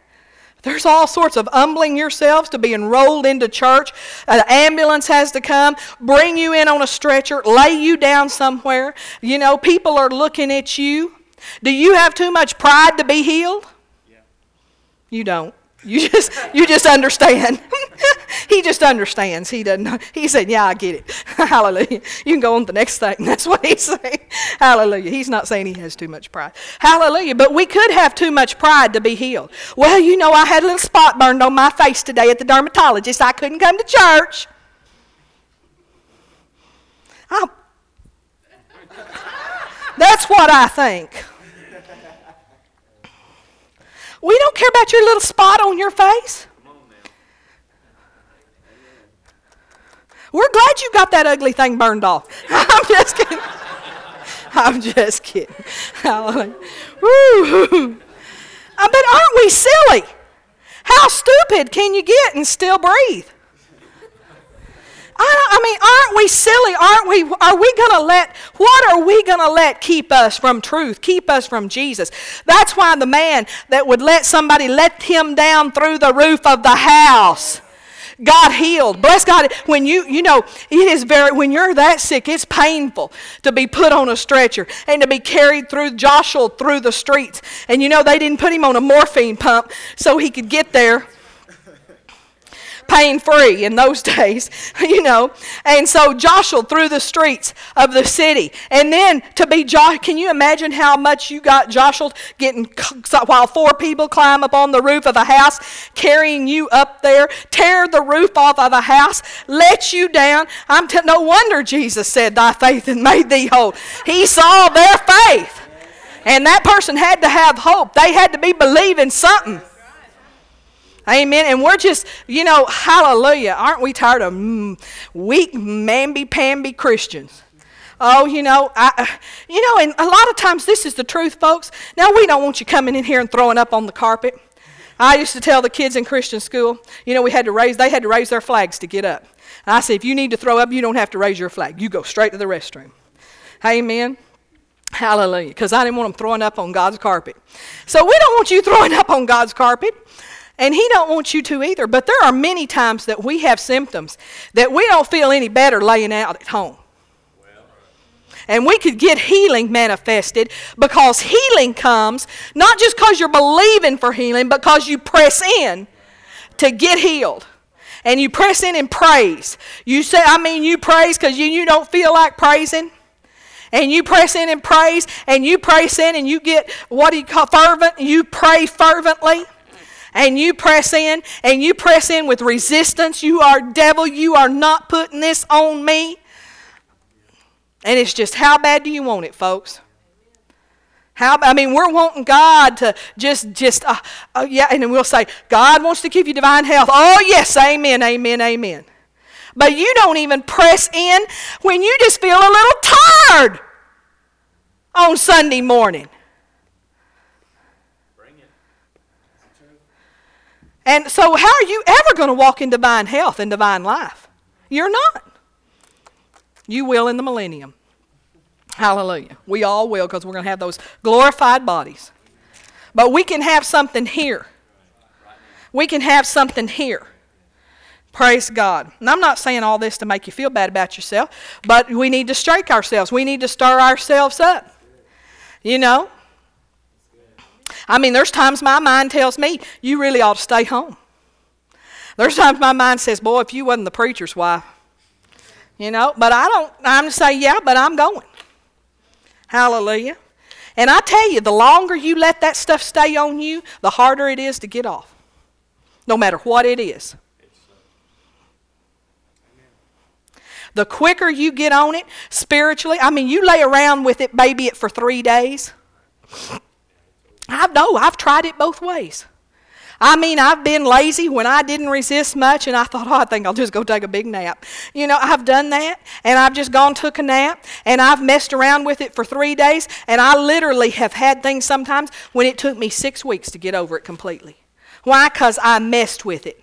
There's all sorts of humbling yourselves to be enrolled into church. An ambulance has to come, bring you in on a stretcher, lay you down somewhere. You know, people are looking at you. Do you have too much pride to be healed? Yeah. You don't. You just you just understand. he just understands. He doesn't. know. He said, "Yeah, I get it." Hallelujah. You can go on to the next thing. That's what he's saying. Hallelujah. He's not saying he has too much pride. Hallelujah. But we could have too much pride to be healed. Well, you know, I had a little spot burned on my face today at the dermatologist. I couldn't come to church. I'm, that's what I think. We don't care about your little spot on your face. We're glad you got that ugly thing burned off. I'm just kidding. I'm just kidding. Hallelujah. But aren't we silly? How stupid can you get and still breathe? I, I mean, aren't we silly? Aren't we? Are we going to let, what are we going to let keep us from truth, keep us from Jesus? That's why the man that would let somebody let him down through the roof of the house. God healed. Bless God. When you, you know, it is very, when you're that sick, it's painful to be put on a stretcher and to be carried through, jostled through the streets. And you know, they didn't put him on a morphine pump so he could get there pain free in those days, you know. And so jostled through the streets of the city. And then to be jostled, can you imagine how much you got jostled getting while four people climb up on the roof of a house, carrying you up there, tear the roof off of a house, let you down. I'm t- no wonder Jesus said, Thy faith has made thee whole. He saw their faith. And that person had to have hope. They had to be believing something. Amen. And we're just, you know, hallelujah. Aren't we tired of mm, weak, mamby-pamby Christians? Oh, you know, I, you know, and a lot of times this is the truth, folks. Now, we don't want you coming in here and throwing up on the carpet. I used to tell the kids in Christian school, you know, we had to raise, they had to raise their flags to get up. And I said, if you need to throw up, you don't have to raise your flag. You go straight to the restroom. Amen. Hallelujah. Because I didn't want them throwing up on God's carpet. So we don't want you throwing up on God's carpet. And he don't want you to either. But there are many times that we have symptoms that we don't feel any better laying out at home. And we could get healing manifested because healing comes not just because you're believing for healing, but because you press in to get healed. And you press in and praise. You say, I mean, you praise because you, you don't feel like praising and you press in and praise, and you press in and you get what do you call fervent, you pray fervently and you press in and you press in with resistance. You are devil, you are not putting this on me. And it's just how bad do you want it, folks? How I mean, we're wanting God to just just uh, uh, yeah, and then we'll say God wants to give you divine health. Oh yes, amen, amen, amen. But you don't even press in when you just feel a little tired on Sunday morning. And so, how are you ever going to walk in divine health and divine life? You're not. You will in the millennium. Hallelujah. We all will because we're going to have those glorified bodies. But we can have something here. We can have something here. Praise God. And I'm not saying all this to make you feel bad about yourself, but we need to strike ourselves. We need to stir ourselves up. You know? I mean, there's times my mind tells me, you really ought to stay home. There's times my mind says, boy, if you wasn't the preacher's wife. You know? But I don't, I'm to say, yeah, but I'm going. Hallelujah. And I tell you, the longer you let that stuff stay on you, the harder it is to get off. No matter what it is. The quicker you get on it spiritually, I mean, you lay around with it, baby it for three days. I know, I've tried it both ways. I mean, I've been lazy when I didn't resist much, and I thought, oh, I think I'll just go take a big nap. You know, I've done that, and I've just gone took a nap, and I've messed around with it for three days, and I literally have had things sometimes when it took me six weeks to get over it completely. Why? Because I messed with it.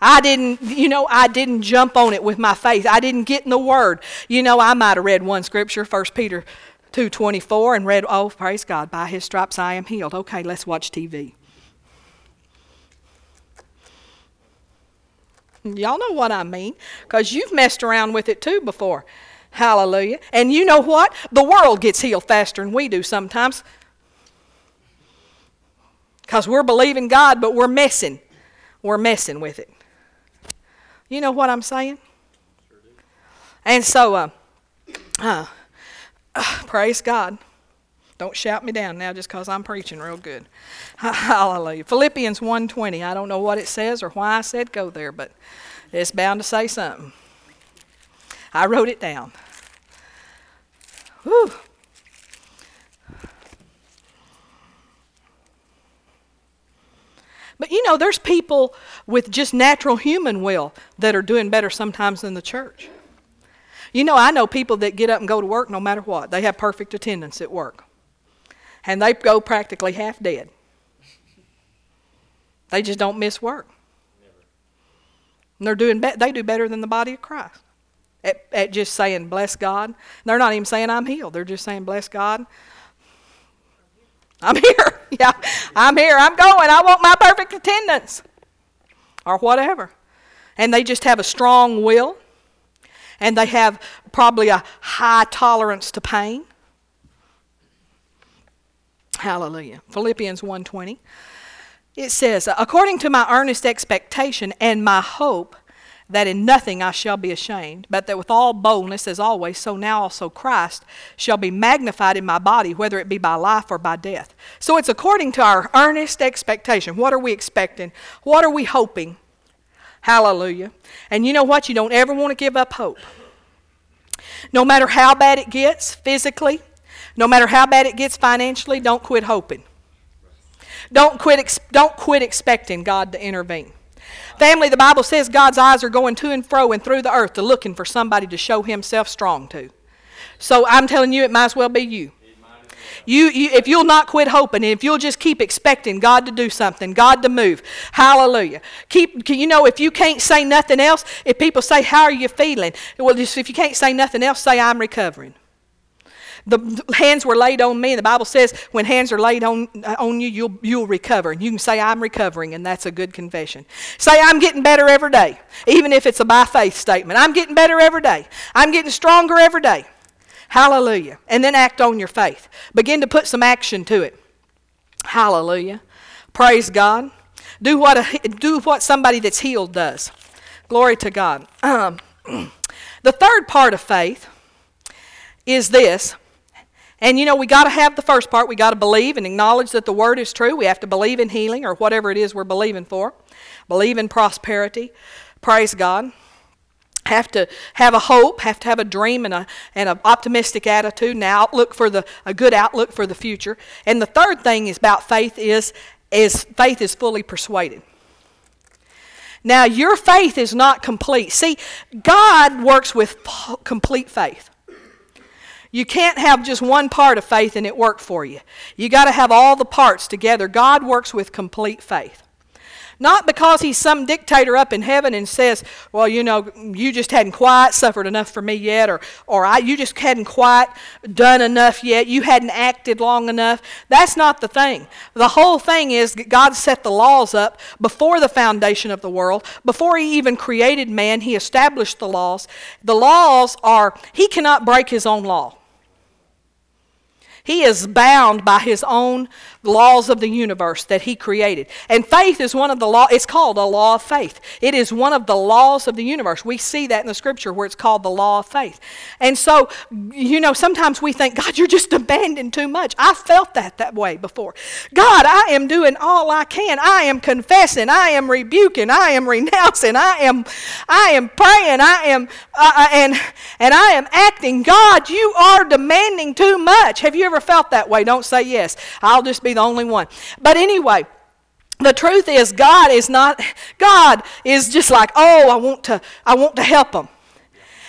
I didn't, you know, I didn't jump on it with my faith. I didn't get in the Word. You know, I might have read one scripture, 1 Peter 2.24, and read, oh, praise God, by His stripes I am healed. Okay, let's watch TV. Y'all know what I mean, because you've messed around with it too before. Hallelujah. And you know what? The world gets healed faster than we do sometimes. Because we're believing God, but we're messing. We're messing with it. You know what I'm saying? Sure and so, uh, uh, praise God. Don't shout me down now just because I'm preaching real good. Hallelujah. Philippians 1.20. I don't know what it says or why I said go there, but it's bound to say something. I wrote it down. Whew. But you know, there's people with just natural human will that are doing better sometimes than the church. You know, I know people that get up and go to work no matter what. They have perfect attendance at work. And they go practically half dead. They just don't miss work. And they're doing be- they do better than the body of Christ at, at just saying bless God. They're not even saying I'm healed. They're just saying bless God. I'm here. yeah, I'm here. I'm going. I want my perfect attendance. Or whatever. And they just have a strong will. And they have probably a high tolerance to pain. Hallelujah. Philippians 1:20. It says, "According to my earnest expectation and my hope that in nothing I shall be ashamed, but that with all boldness, as always, so now also Christ shall be magnified in my body, whether it be by life or by death. So it's according to our earnest expectation. What are we expecting? What are we hoping? Hallelujah. And you know what? You don't ever want to give up hope. No matter how bad it gets physically, no matter how bad it gets financially, don't quit hoping. Don't quit, don't quit expecting God to intervene. Family, the Bible says God's eyes are going to and fro and through the earth to looking for somebody to show himself strong to. So I'm telling you, it might as well be you. You, you, if you'll not quit hoping, and if you'll just keep expecting God to do something, God to move, hallelujah. Keep, you know, if you can't say nothing else, if people say, "How are you feeling?" Well, just, if you can't say nothing else, say, "I'm recovering." The hands were laid on me, and the Bible says when hands are laid on, uh, on you, you'll, you'll recover. And you can say, I'm recovering, and that's a good confession. Say, I'm getting better every day, even if it's a by faith statement. I'm getting better every day. I'm getting stronger every day. Hallelujah. And then act on your faith. Begin to put some action to it. Hallelujah. Praise God. Do what, a, do what somebody that's healed does. Glory to God. Um, the third part of faith is this and you know, we got to have the first part. We got to believe and acknowledge that the word is true. We have to believe in healing or whatever it is we're believing for. Believe in prosperity. Praise God. Have to have a hope, have to have a dream and a and an optimistic attitude and outlook for the a good outlook for the future. And the third thing is about faith is is faith is fully persuaded. Now, your faith is not complete. See, God works with complete faith. You can't have just one part of faith and it work for you. You got to have all the parts together. God works with complete faith. Not because he's some dictator up in heaven and says, well, you know, you just hadn't quite suffered enough for me yet, or, or I, you just hadn't quite done enough yet, you hadn't acted long enough. That's not the thing. The whole thing is God set the laws up before the foundation of the world. Before he even created man, he established the laws. The laws are, he cannot break his own law. He is bound by his own laws of the universe that he created. And faith is one of the law it's called a law of faith. It is one of the laws of the universe. We see that in the scripture where it's called the law of faith. And so, you know, sometimes we think, God, you're just demanding too much. I felt that that way before. God, I am doing all I can. I am confessing, I am rebuking, I am renouncing, I am I am praying, I am uh, uh and and I am acting. God, you are demanding too much. Have you ever ever felt that way, don't say yes. I'll just be the only one. But anyway, the truth is God is not God is just like, "Oh, I want to I want to help them."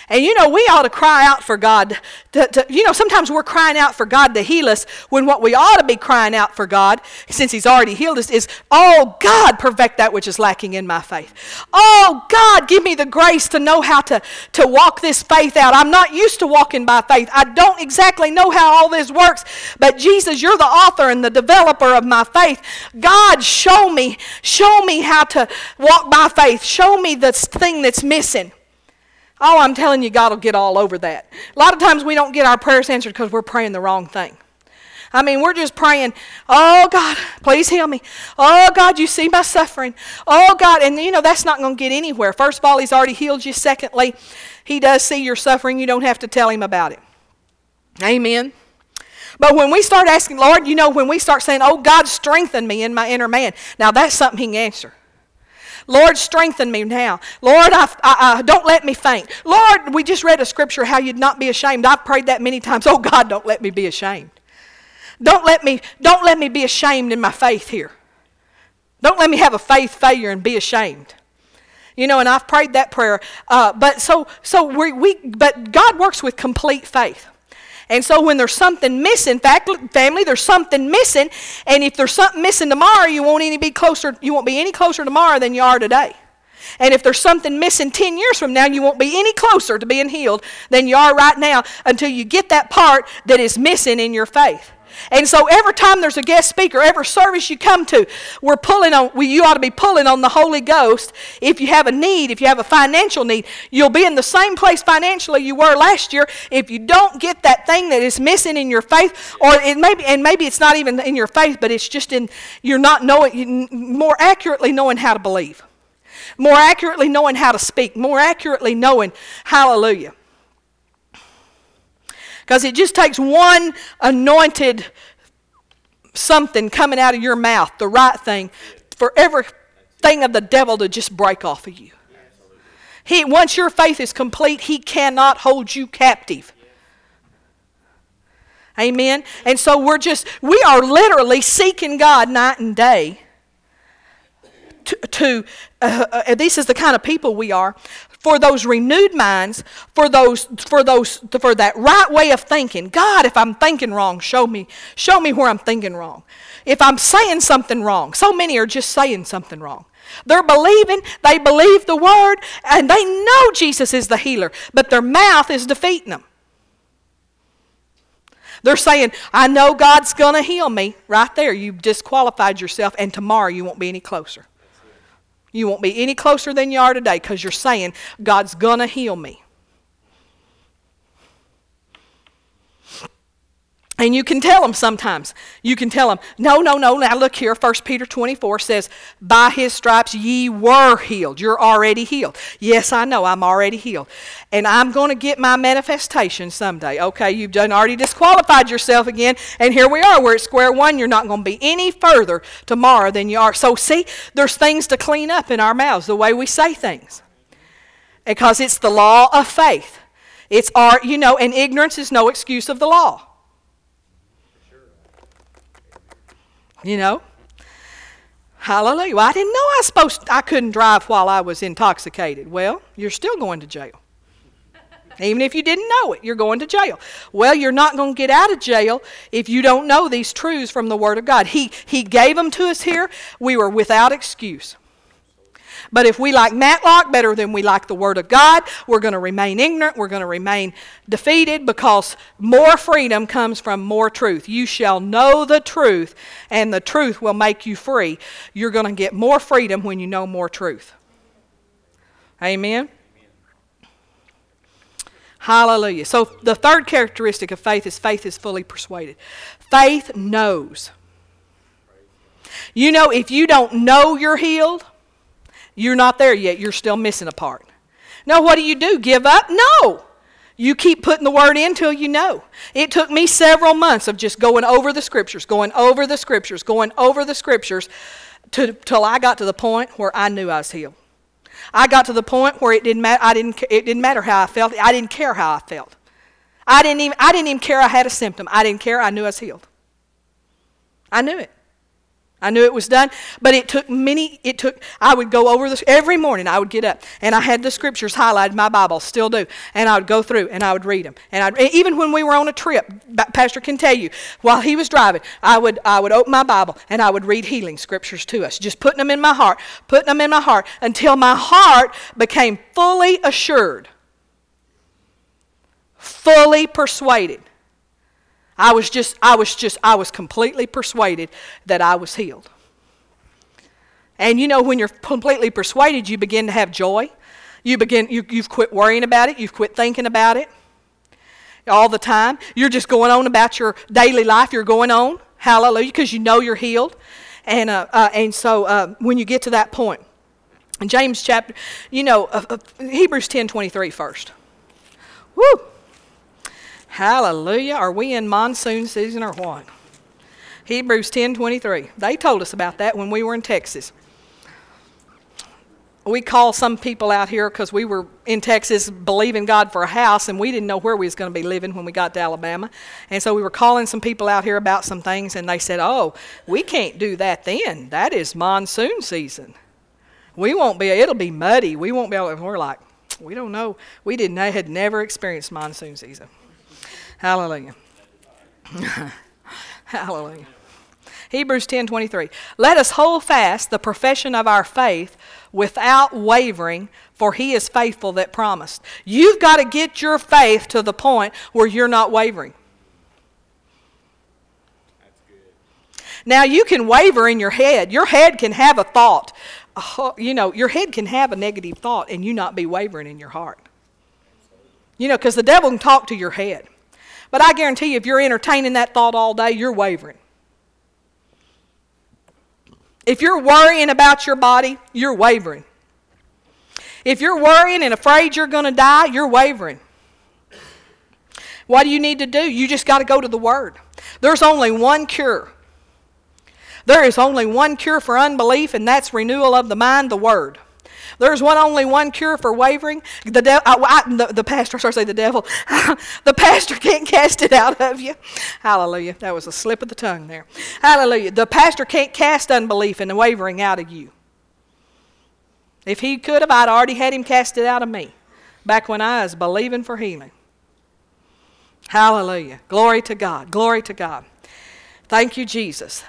And you know, we ought to cry out for God. To, to, you know, sometimes we're crying out for God to heal us when what we ought to be crying out for God, since He's already healed us, is, Oh, God, perfect that which is lacking in my faith. Oh, God, give me the grace to know how to, to walk this faith out. I'm not used to walking by faith. I don't exactly know how all this works, but Jesus, you're the author and the developer of my faith. God, show me, show me how to walk by faith. Show me the thing that's missing. Oh, I'm telling you, God will get all over that. A lot of times we don't get our prayers answered because we're praying the wrong thing. I mean, we're just praying, oh God, please heal me. Oh God, you see my suffering. Oh God, and you know, that's not going to get anywhere. First of all, He's already healed you. Secondly, He does see your suffering. You don't have to tell Him about it. Amen. But when we start asking, Lord, you know, when we start saying, oh God, strengthen me in my inner man, now that's something He can answer. Lord, strengthen me now. Lord, I, I, I, don't let me faint. Lord, we just read a scripture how you'd not be ashamed. I've prayed that many times. Oh God, don't let me be ashamed. Don't let me, don't let me be ashamed in my faith here. Don't let me have a faith failure and be ashamed. You know, and I've prayed that prayer. Uh, but so, so we, we, but God works with complete faith. And so when there's something missing, family, there's something missing, and if there's something missing tomorrow, you won't any be closer, you won't be any closer tomorrow than you are today. And if there's something missing 10 years from now, you won't be any closer to being healed than you are right now until you get that part that is missing in your faith. And so every time there's a guest speaker, every service you come to, we're pulling on, we, you ought to be pulling on the Holy Ghost. If you have a need, if you have a financial need, you'll be in the same place financially you were last year. If you don't get that thing that is missing in your faith, or it may be, and maybe it's not even in your faith, but it's just in, you're not knowing, more accurately knowing how to believe, more accurately knowing how to speak, more accurately knowing, hallelujah. Because it just takes one anointed something coming out of your mouth, the right thing, for everything of the devil to just break off of you. He, once your faith is complete, he cannot hold you captive. Amen. And so we're just, we are literally seeking God night and day to, to uh, uh, this is the kind of people we are for those renewed minds, for those, for those, for that right way of thinking. God, if I'm thinking wrong, show me, show me where I'm thinking wrong. If I'm saying something wrong, so many are just saying something wrong. They're believing, they believe the word, and they know Jesus is the healer, but their mouth is defeating them. They're saying, I know God's going to heal me. Right there, you've disqualified yourself, and tomorrow you won't be any closer. You won't be any closer than you are today because you're saying, God's going to heal me. And you can tell them sometimes. You can tell them, no, no, no. Now look here. 1 Peter 24 says, By his stripes ye were healed. You're already healed. Yes, I know. I'm already healed. And I'm going to get my manifestation someday. Okay, you've done already disqualified yourself again. And here we are. We're at square one. You're not going to be any further tomorrow than you are. So, see, there's things to clean up in our mouths, the way we say things. Because it's the law of faith. It's our, you know, and ignorance is no excuse of the law. You know? Hallelujah. I didn't know I was supposed I couldn't drive while I was intoxicated. Well, you're still going to jail. Even if you didn't know it, you're going to jail. Well, you're not going to get out of jail if you don't know these truths from the Word of God. He, he gave them to us here. We were without excuse. But if we like Matlock better than we like the Word of God, we're going to remain ignorant. We're going to remain defeated because more freedom comes from more truth. You shall know the truth, and the truth will make you free. You're going to get more freedom when you know more truth. Amen. Hallelujah. So the third characteristic of faith is faith is fully persuaded. Faith knows. You know, if you don't know you're healed, you're not there yet. You're still missing a part. Now, what do you do? Give up? No. You keep putting the word in till you know. It took me several months of just going over the scriptures, going over the scriptures, going over the scriptures to, till I got to the point where I knew I was healed. I got to the point where it didn't matter. I didn't. It didn't matter how I felt. I didn't care how I felt. I didn't even. I didn't even care I had a symptom. I didn't care. I knew I was healed. I knew it. I knew it was done, but it took many, it took, I would go over this every morning. I would get up and I had the scriptures highlighted in my Bible, still do. And I would go through and I would read them. And I'd, even when we were on a trip, Pastor can tell you, while he was driving, I would, I would open my Bible and I would read healing scriptures to us, just putting them in my heart, putting them in my heart until my heart became fully assured, fully persuaded I was just, I was just, I was completely persuaded that I was healed. And you know, when you're completely persuaded, you begin to have joy. You begin, you, you've quit worrying about it. You've quit thinking about it all the time. You're just going on about your daily life. You're going on, hallelujah, because you know you're healed. And, uh, uh, and so uh, when you get to that point, James chapter, you know, uh, uh, Hebrews 10 23 first. Woo! Hallelujah. Are we in monsoon season or what? Hebrews 10:23. They told us about that when we were in Texas. We called some people out here because we were in Texas believing God for a house and we didn't know where we was going to be living when we got to Alabama. And so we were calling some people out here about some things and they said, "Oh, we can't do that then. That is monsoon season. We won't be it'll be muddy. We won't be able to, we're like, we don't know. We didn't had never experienced monsoon season. Hallelujah. Hallelujah. Hebrews 10:23. Let us hold fast the profession of our faith without wavering, for he is faithful that promised. You've got to get your faith to the point where you're not wavering. Now you can waver in your head. Your head can have a thought. You know, your head can have a negative thought and you not be wavering in your heart. You know, because the devil can talk to your head. But I guarantee you, if you're entertaining that thought all day, you're wavering. If you're worrying about your body, you're wavering. If you're worrying and afraid you're going to die, you're wavering. What do you need to do? You just got to go to the Word. There's only one cure. There is only one cure for unbelief, and that's renewal of the mind, the Word. There's one only one cure for wavering. The, de- I, I, the, the pastor, sorry, say the devil. the pastor can't cast it out of you. Hallelujah. That was a slip of the tongue there. Hallelujah. The pastor can't cast unbelief and wavering out of you. If he could have, I'd already had him cast it out of me back when I was believing for healing. Hallelujah. Glory to God. Glory to God. Thank you, Jesus.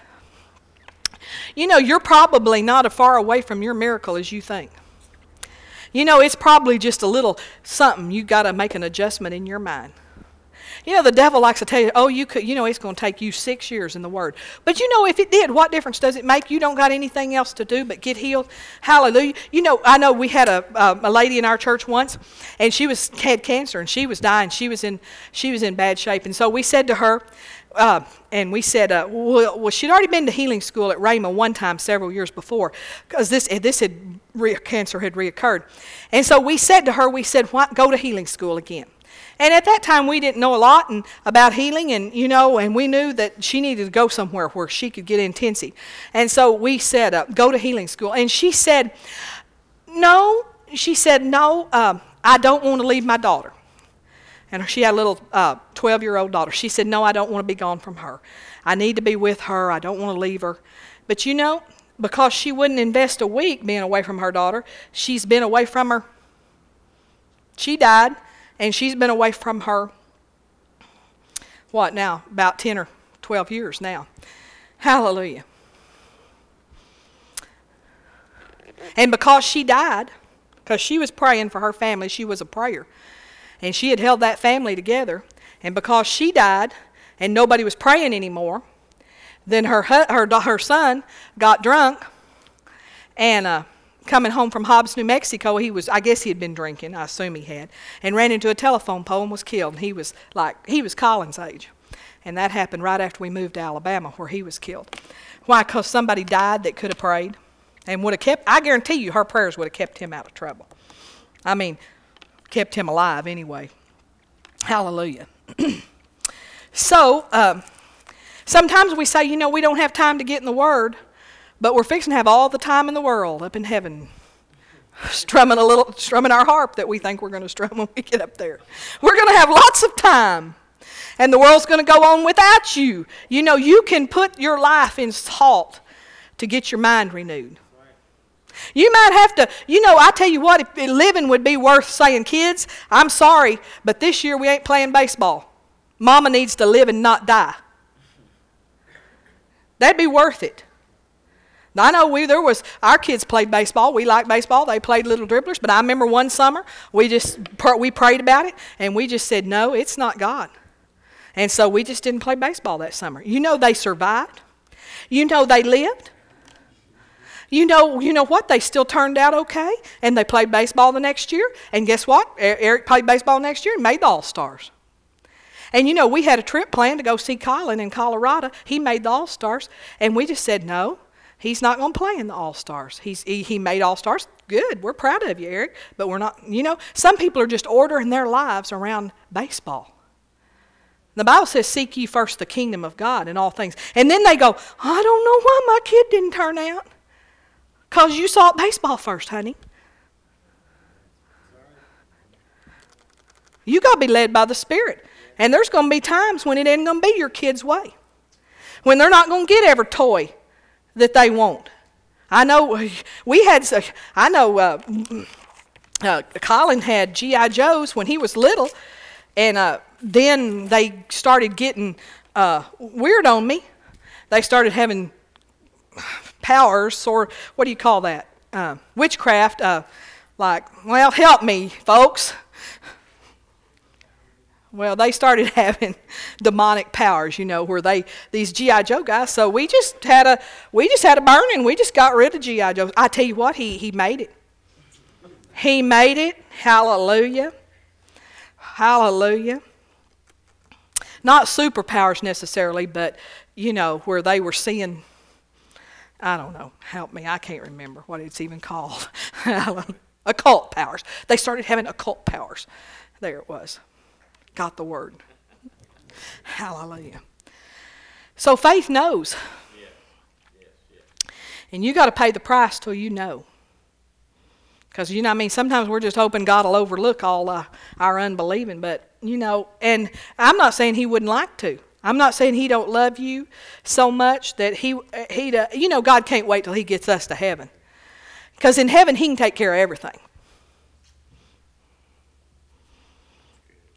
You know, you're probably not as far away from your miracle as you think. You know, it's probably just a little something You've got to make an adjustment in your mind. You know, the devil likes to tell you, oh, you could, you know, it's going to take you six years in the Word. But you know, if it did, what difference does it make? You don't got anything else to do but get healed. Hallelujah. You know, I know we had a, uh, a lady in our church once, and she was had cancer, and she was dying. She was in she was in bad shape, and so we said to her, uh, and we said, uh, well, well, she'd already been to healing school at Rhema one time several years before, because this this had re- cancer had reoccurred, and so we said to her, we said, why go to healing school again? And at that time, we didn't know a lot and, about healing, and you know, and we knew that she needed to go somewhere where she could get intensive, and so we said, uh, go to healing school, and she said, no, she said, no, uh, I don't want to leave my daughter and she had a little 12 uh, year old daughter. She said, No, I don't want to be gone from her. I need to be with her. I don't want to leave her. But you know, because she wouldn't invest a week being away from her daughter, she's been away from her. She died, and she's been away from her, what now? About 10 or 12 years now. Hallelujah. And because she died, because she was praying for her family, she was a prayer. And she had held that family together. And because she died and nobody was praying anymore, then her, her, her son got drunk and uh, coming home from Hobbs, New Mexico, he was, I guess he had been drinking, I assume he had, and ran into a telephone pole and was killed. And he was like, he was Colin's age. And that happened right after we moved to Alabama where he was killed. Why? Because somebody died that could have prayed and would have kept, I guarantee you, her prayers would have kept him out of trouble. I mean, kept him alive anyway. Hallelujah. so, um, Sometimes we say, you know, we don't have time to get in the Word, but we're fixing to have all the time in the world up in heaven, strumming a little, strumming our harp that we think we're going to strum when we get up there. We're going to have lots of time, and the world's going to go on without you. You know, you can put your life in salt to get your mind renewed. You might have to, you know, I tell you what, if living would be worth saying, kids, I'm sorry, but this year we ain't playing baseball. Mama needs to live and not die. That'd be worth it. I know we there was our kids played baseball. We liked baseball. They played little dribblers. But I remember one summer we just we prayed about it and we just said no, it's not God. And so we just didn't play baseball that summer. You know they survived. You know they lived. You know, you know what? They still turned out okay, and they played baseball the next year. And guess what? Eric played baseball next year and made the All Stars. And you know, we had a trip planned to go see Colin in Colorado. He made the All Stars, and we just said no. He's not going to play in the All Stars. He's he, he made All Stars. Good. We're proud of you, Eric. But we're not. You know, some people are just ordering their lives around baseball. The Bible says, "Seek ye first the kingdom of God and all things," and then they go, "I don't know why my kid didn't turn out." Cause you saw baseball first, honey. You got to be led by the Spirit. And there's going to be times when it ain't going to be your kid's way. When they're not going to get every toy that they want. I know we had, I know uh, uh, Colin had G.I. Joes when he was little, and uh, then they started getting uh, weird on me. They started having powers, or what do you call that? Uh, witchcraft. Uh, like, well, help me, folks. Well, they started having demonic powers, you know, where they these GI Joe guys. So we just had a we just had a burning. We just got rid of GI Joe. I tell you what, he he made it. He made it. Hallelujah. Hallelujah. Not superpowers necessarily, but you know where they were seeing. I don't know. Help me. I can't remember what it's even called. occult powers. They started having occult powers. There it was got the word. Hallelujah. So faith knows. And you got to pay the price till you know. Because, you know, I mean, sometimes we're just hoping God will overlook all uh, our unbelieving. But, you know, and I'm not saying He wouldn't like to. I'm not saying He don't love you so much that He, he uh, you know, God can't wait till He gets us to heaven. Because in heaven, He can take care of everything.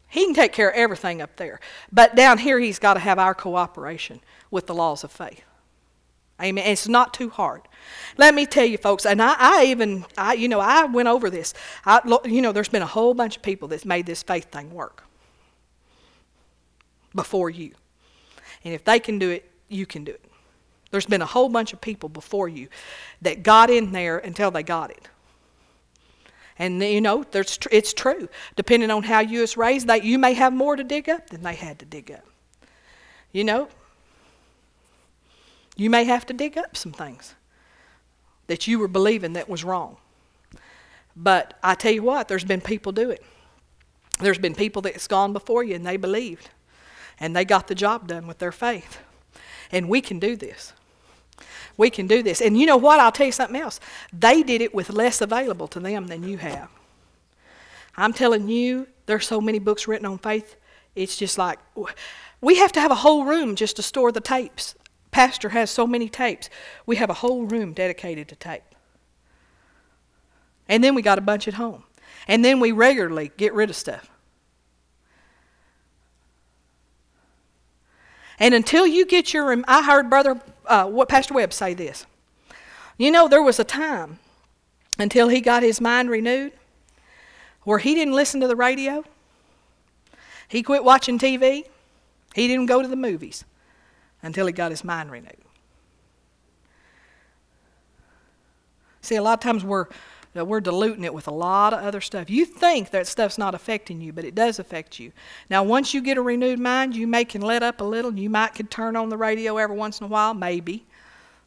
He can take care of everything up there. But down here, he's got to have our cooperation with the laws of faith. Amen. it's not too hard. Let me tell you, folks, and I, I even, I, you know, I went over this. I, you know, there's been a whole bunch of people that's made this faith thing work before you. And if they can do it, you can do it. There's been a whole bunch of people before you that got in there until they got it. And you know, there's it's true. Depending on how you was raised, that you may have more to dig up than they had to dig up. You know, you may have to dig up some things that you were believing that was wrong. But I tell you what, there's been people do it. There's been people that's gone before you and they believed. And they got the job done with their faith. And we can do this. We can do this. And you know what? I'll tell you something else. They did it with less available to them than you have. I'm telling you, there's so many books written on faith. It's just like we have to have a whole room just to store the tapes Pastor has so many tapes. We have a whole room dedicated to tape. And then we got a bunch at home. And then we regularly get rid of stuff. And until you get your, I heard Brother, uh, what Pastor Webb say this. You know, there was a time until he got his mind renewed where he didn't listen to the radio. He quit watching TV. He didn't go to the movies until he got his mind renewed. See, a lot of times we're we're diluting it with a lot of other stuff. You think that stuff's not affecting you, but it does affect you. Now, once you get a renewed mind, you may can let up a little. You might could turn on the radio every once in a while, maybe.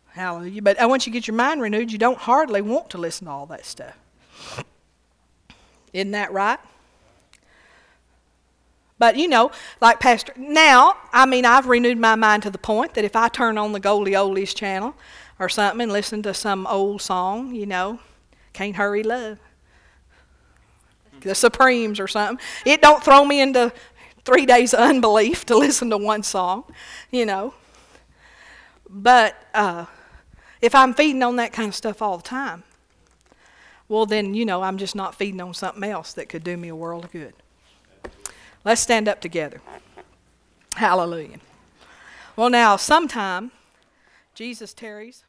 Hallelujah. But uh, once you get your mind renewed, you don't hardly want to listen to all that stuff. Isn't that right? But you know, like Pastor, now, I mean, I've renewed my mind to the point that if I turn on the Goldie Oldies channel or something and listen to some old song, you know, Can't Hurry Love, the Supremes or something, it don't throw me into three days of unbelief to listen to one song, you know. But uh, if I'm feeding on that kind of stuff all the time, well, then, you know, I'm just not feeding on something else that could do me a world of good. Let's stand up together. Hallelujah. Well, now, sometime Jesus tarries,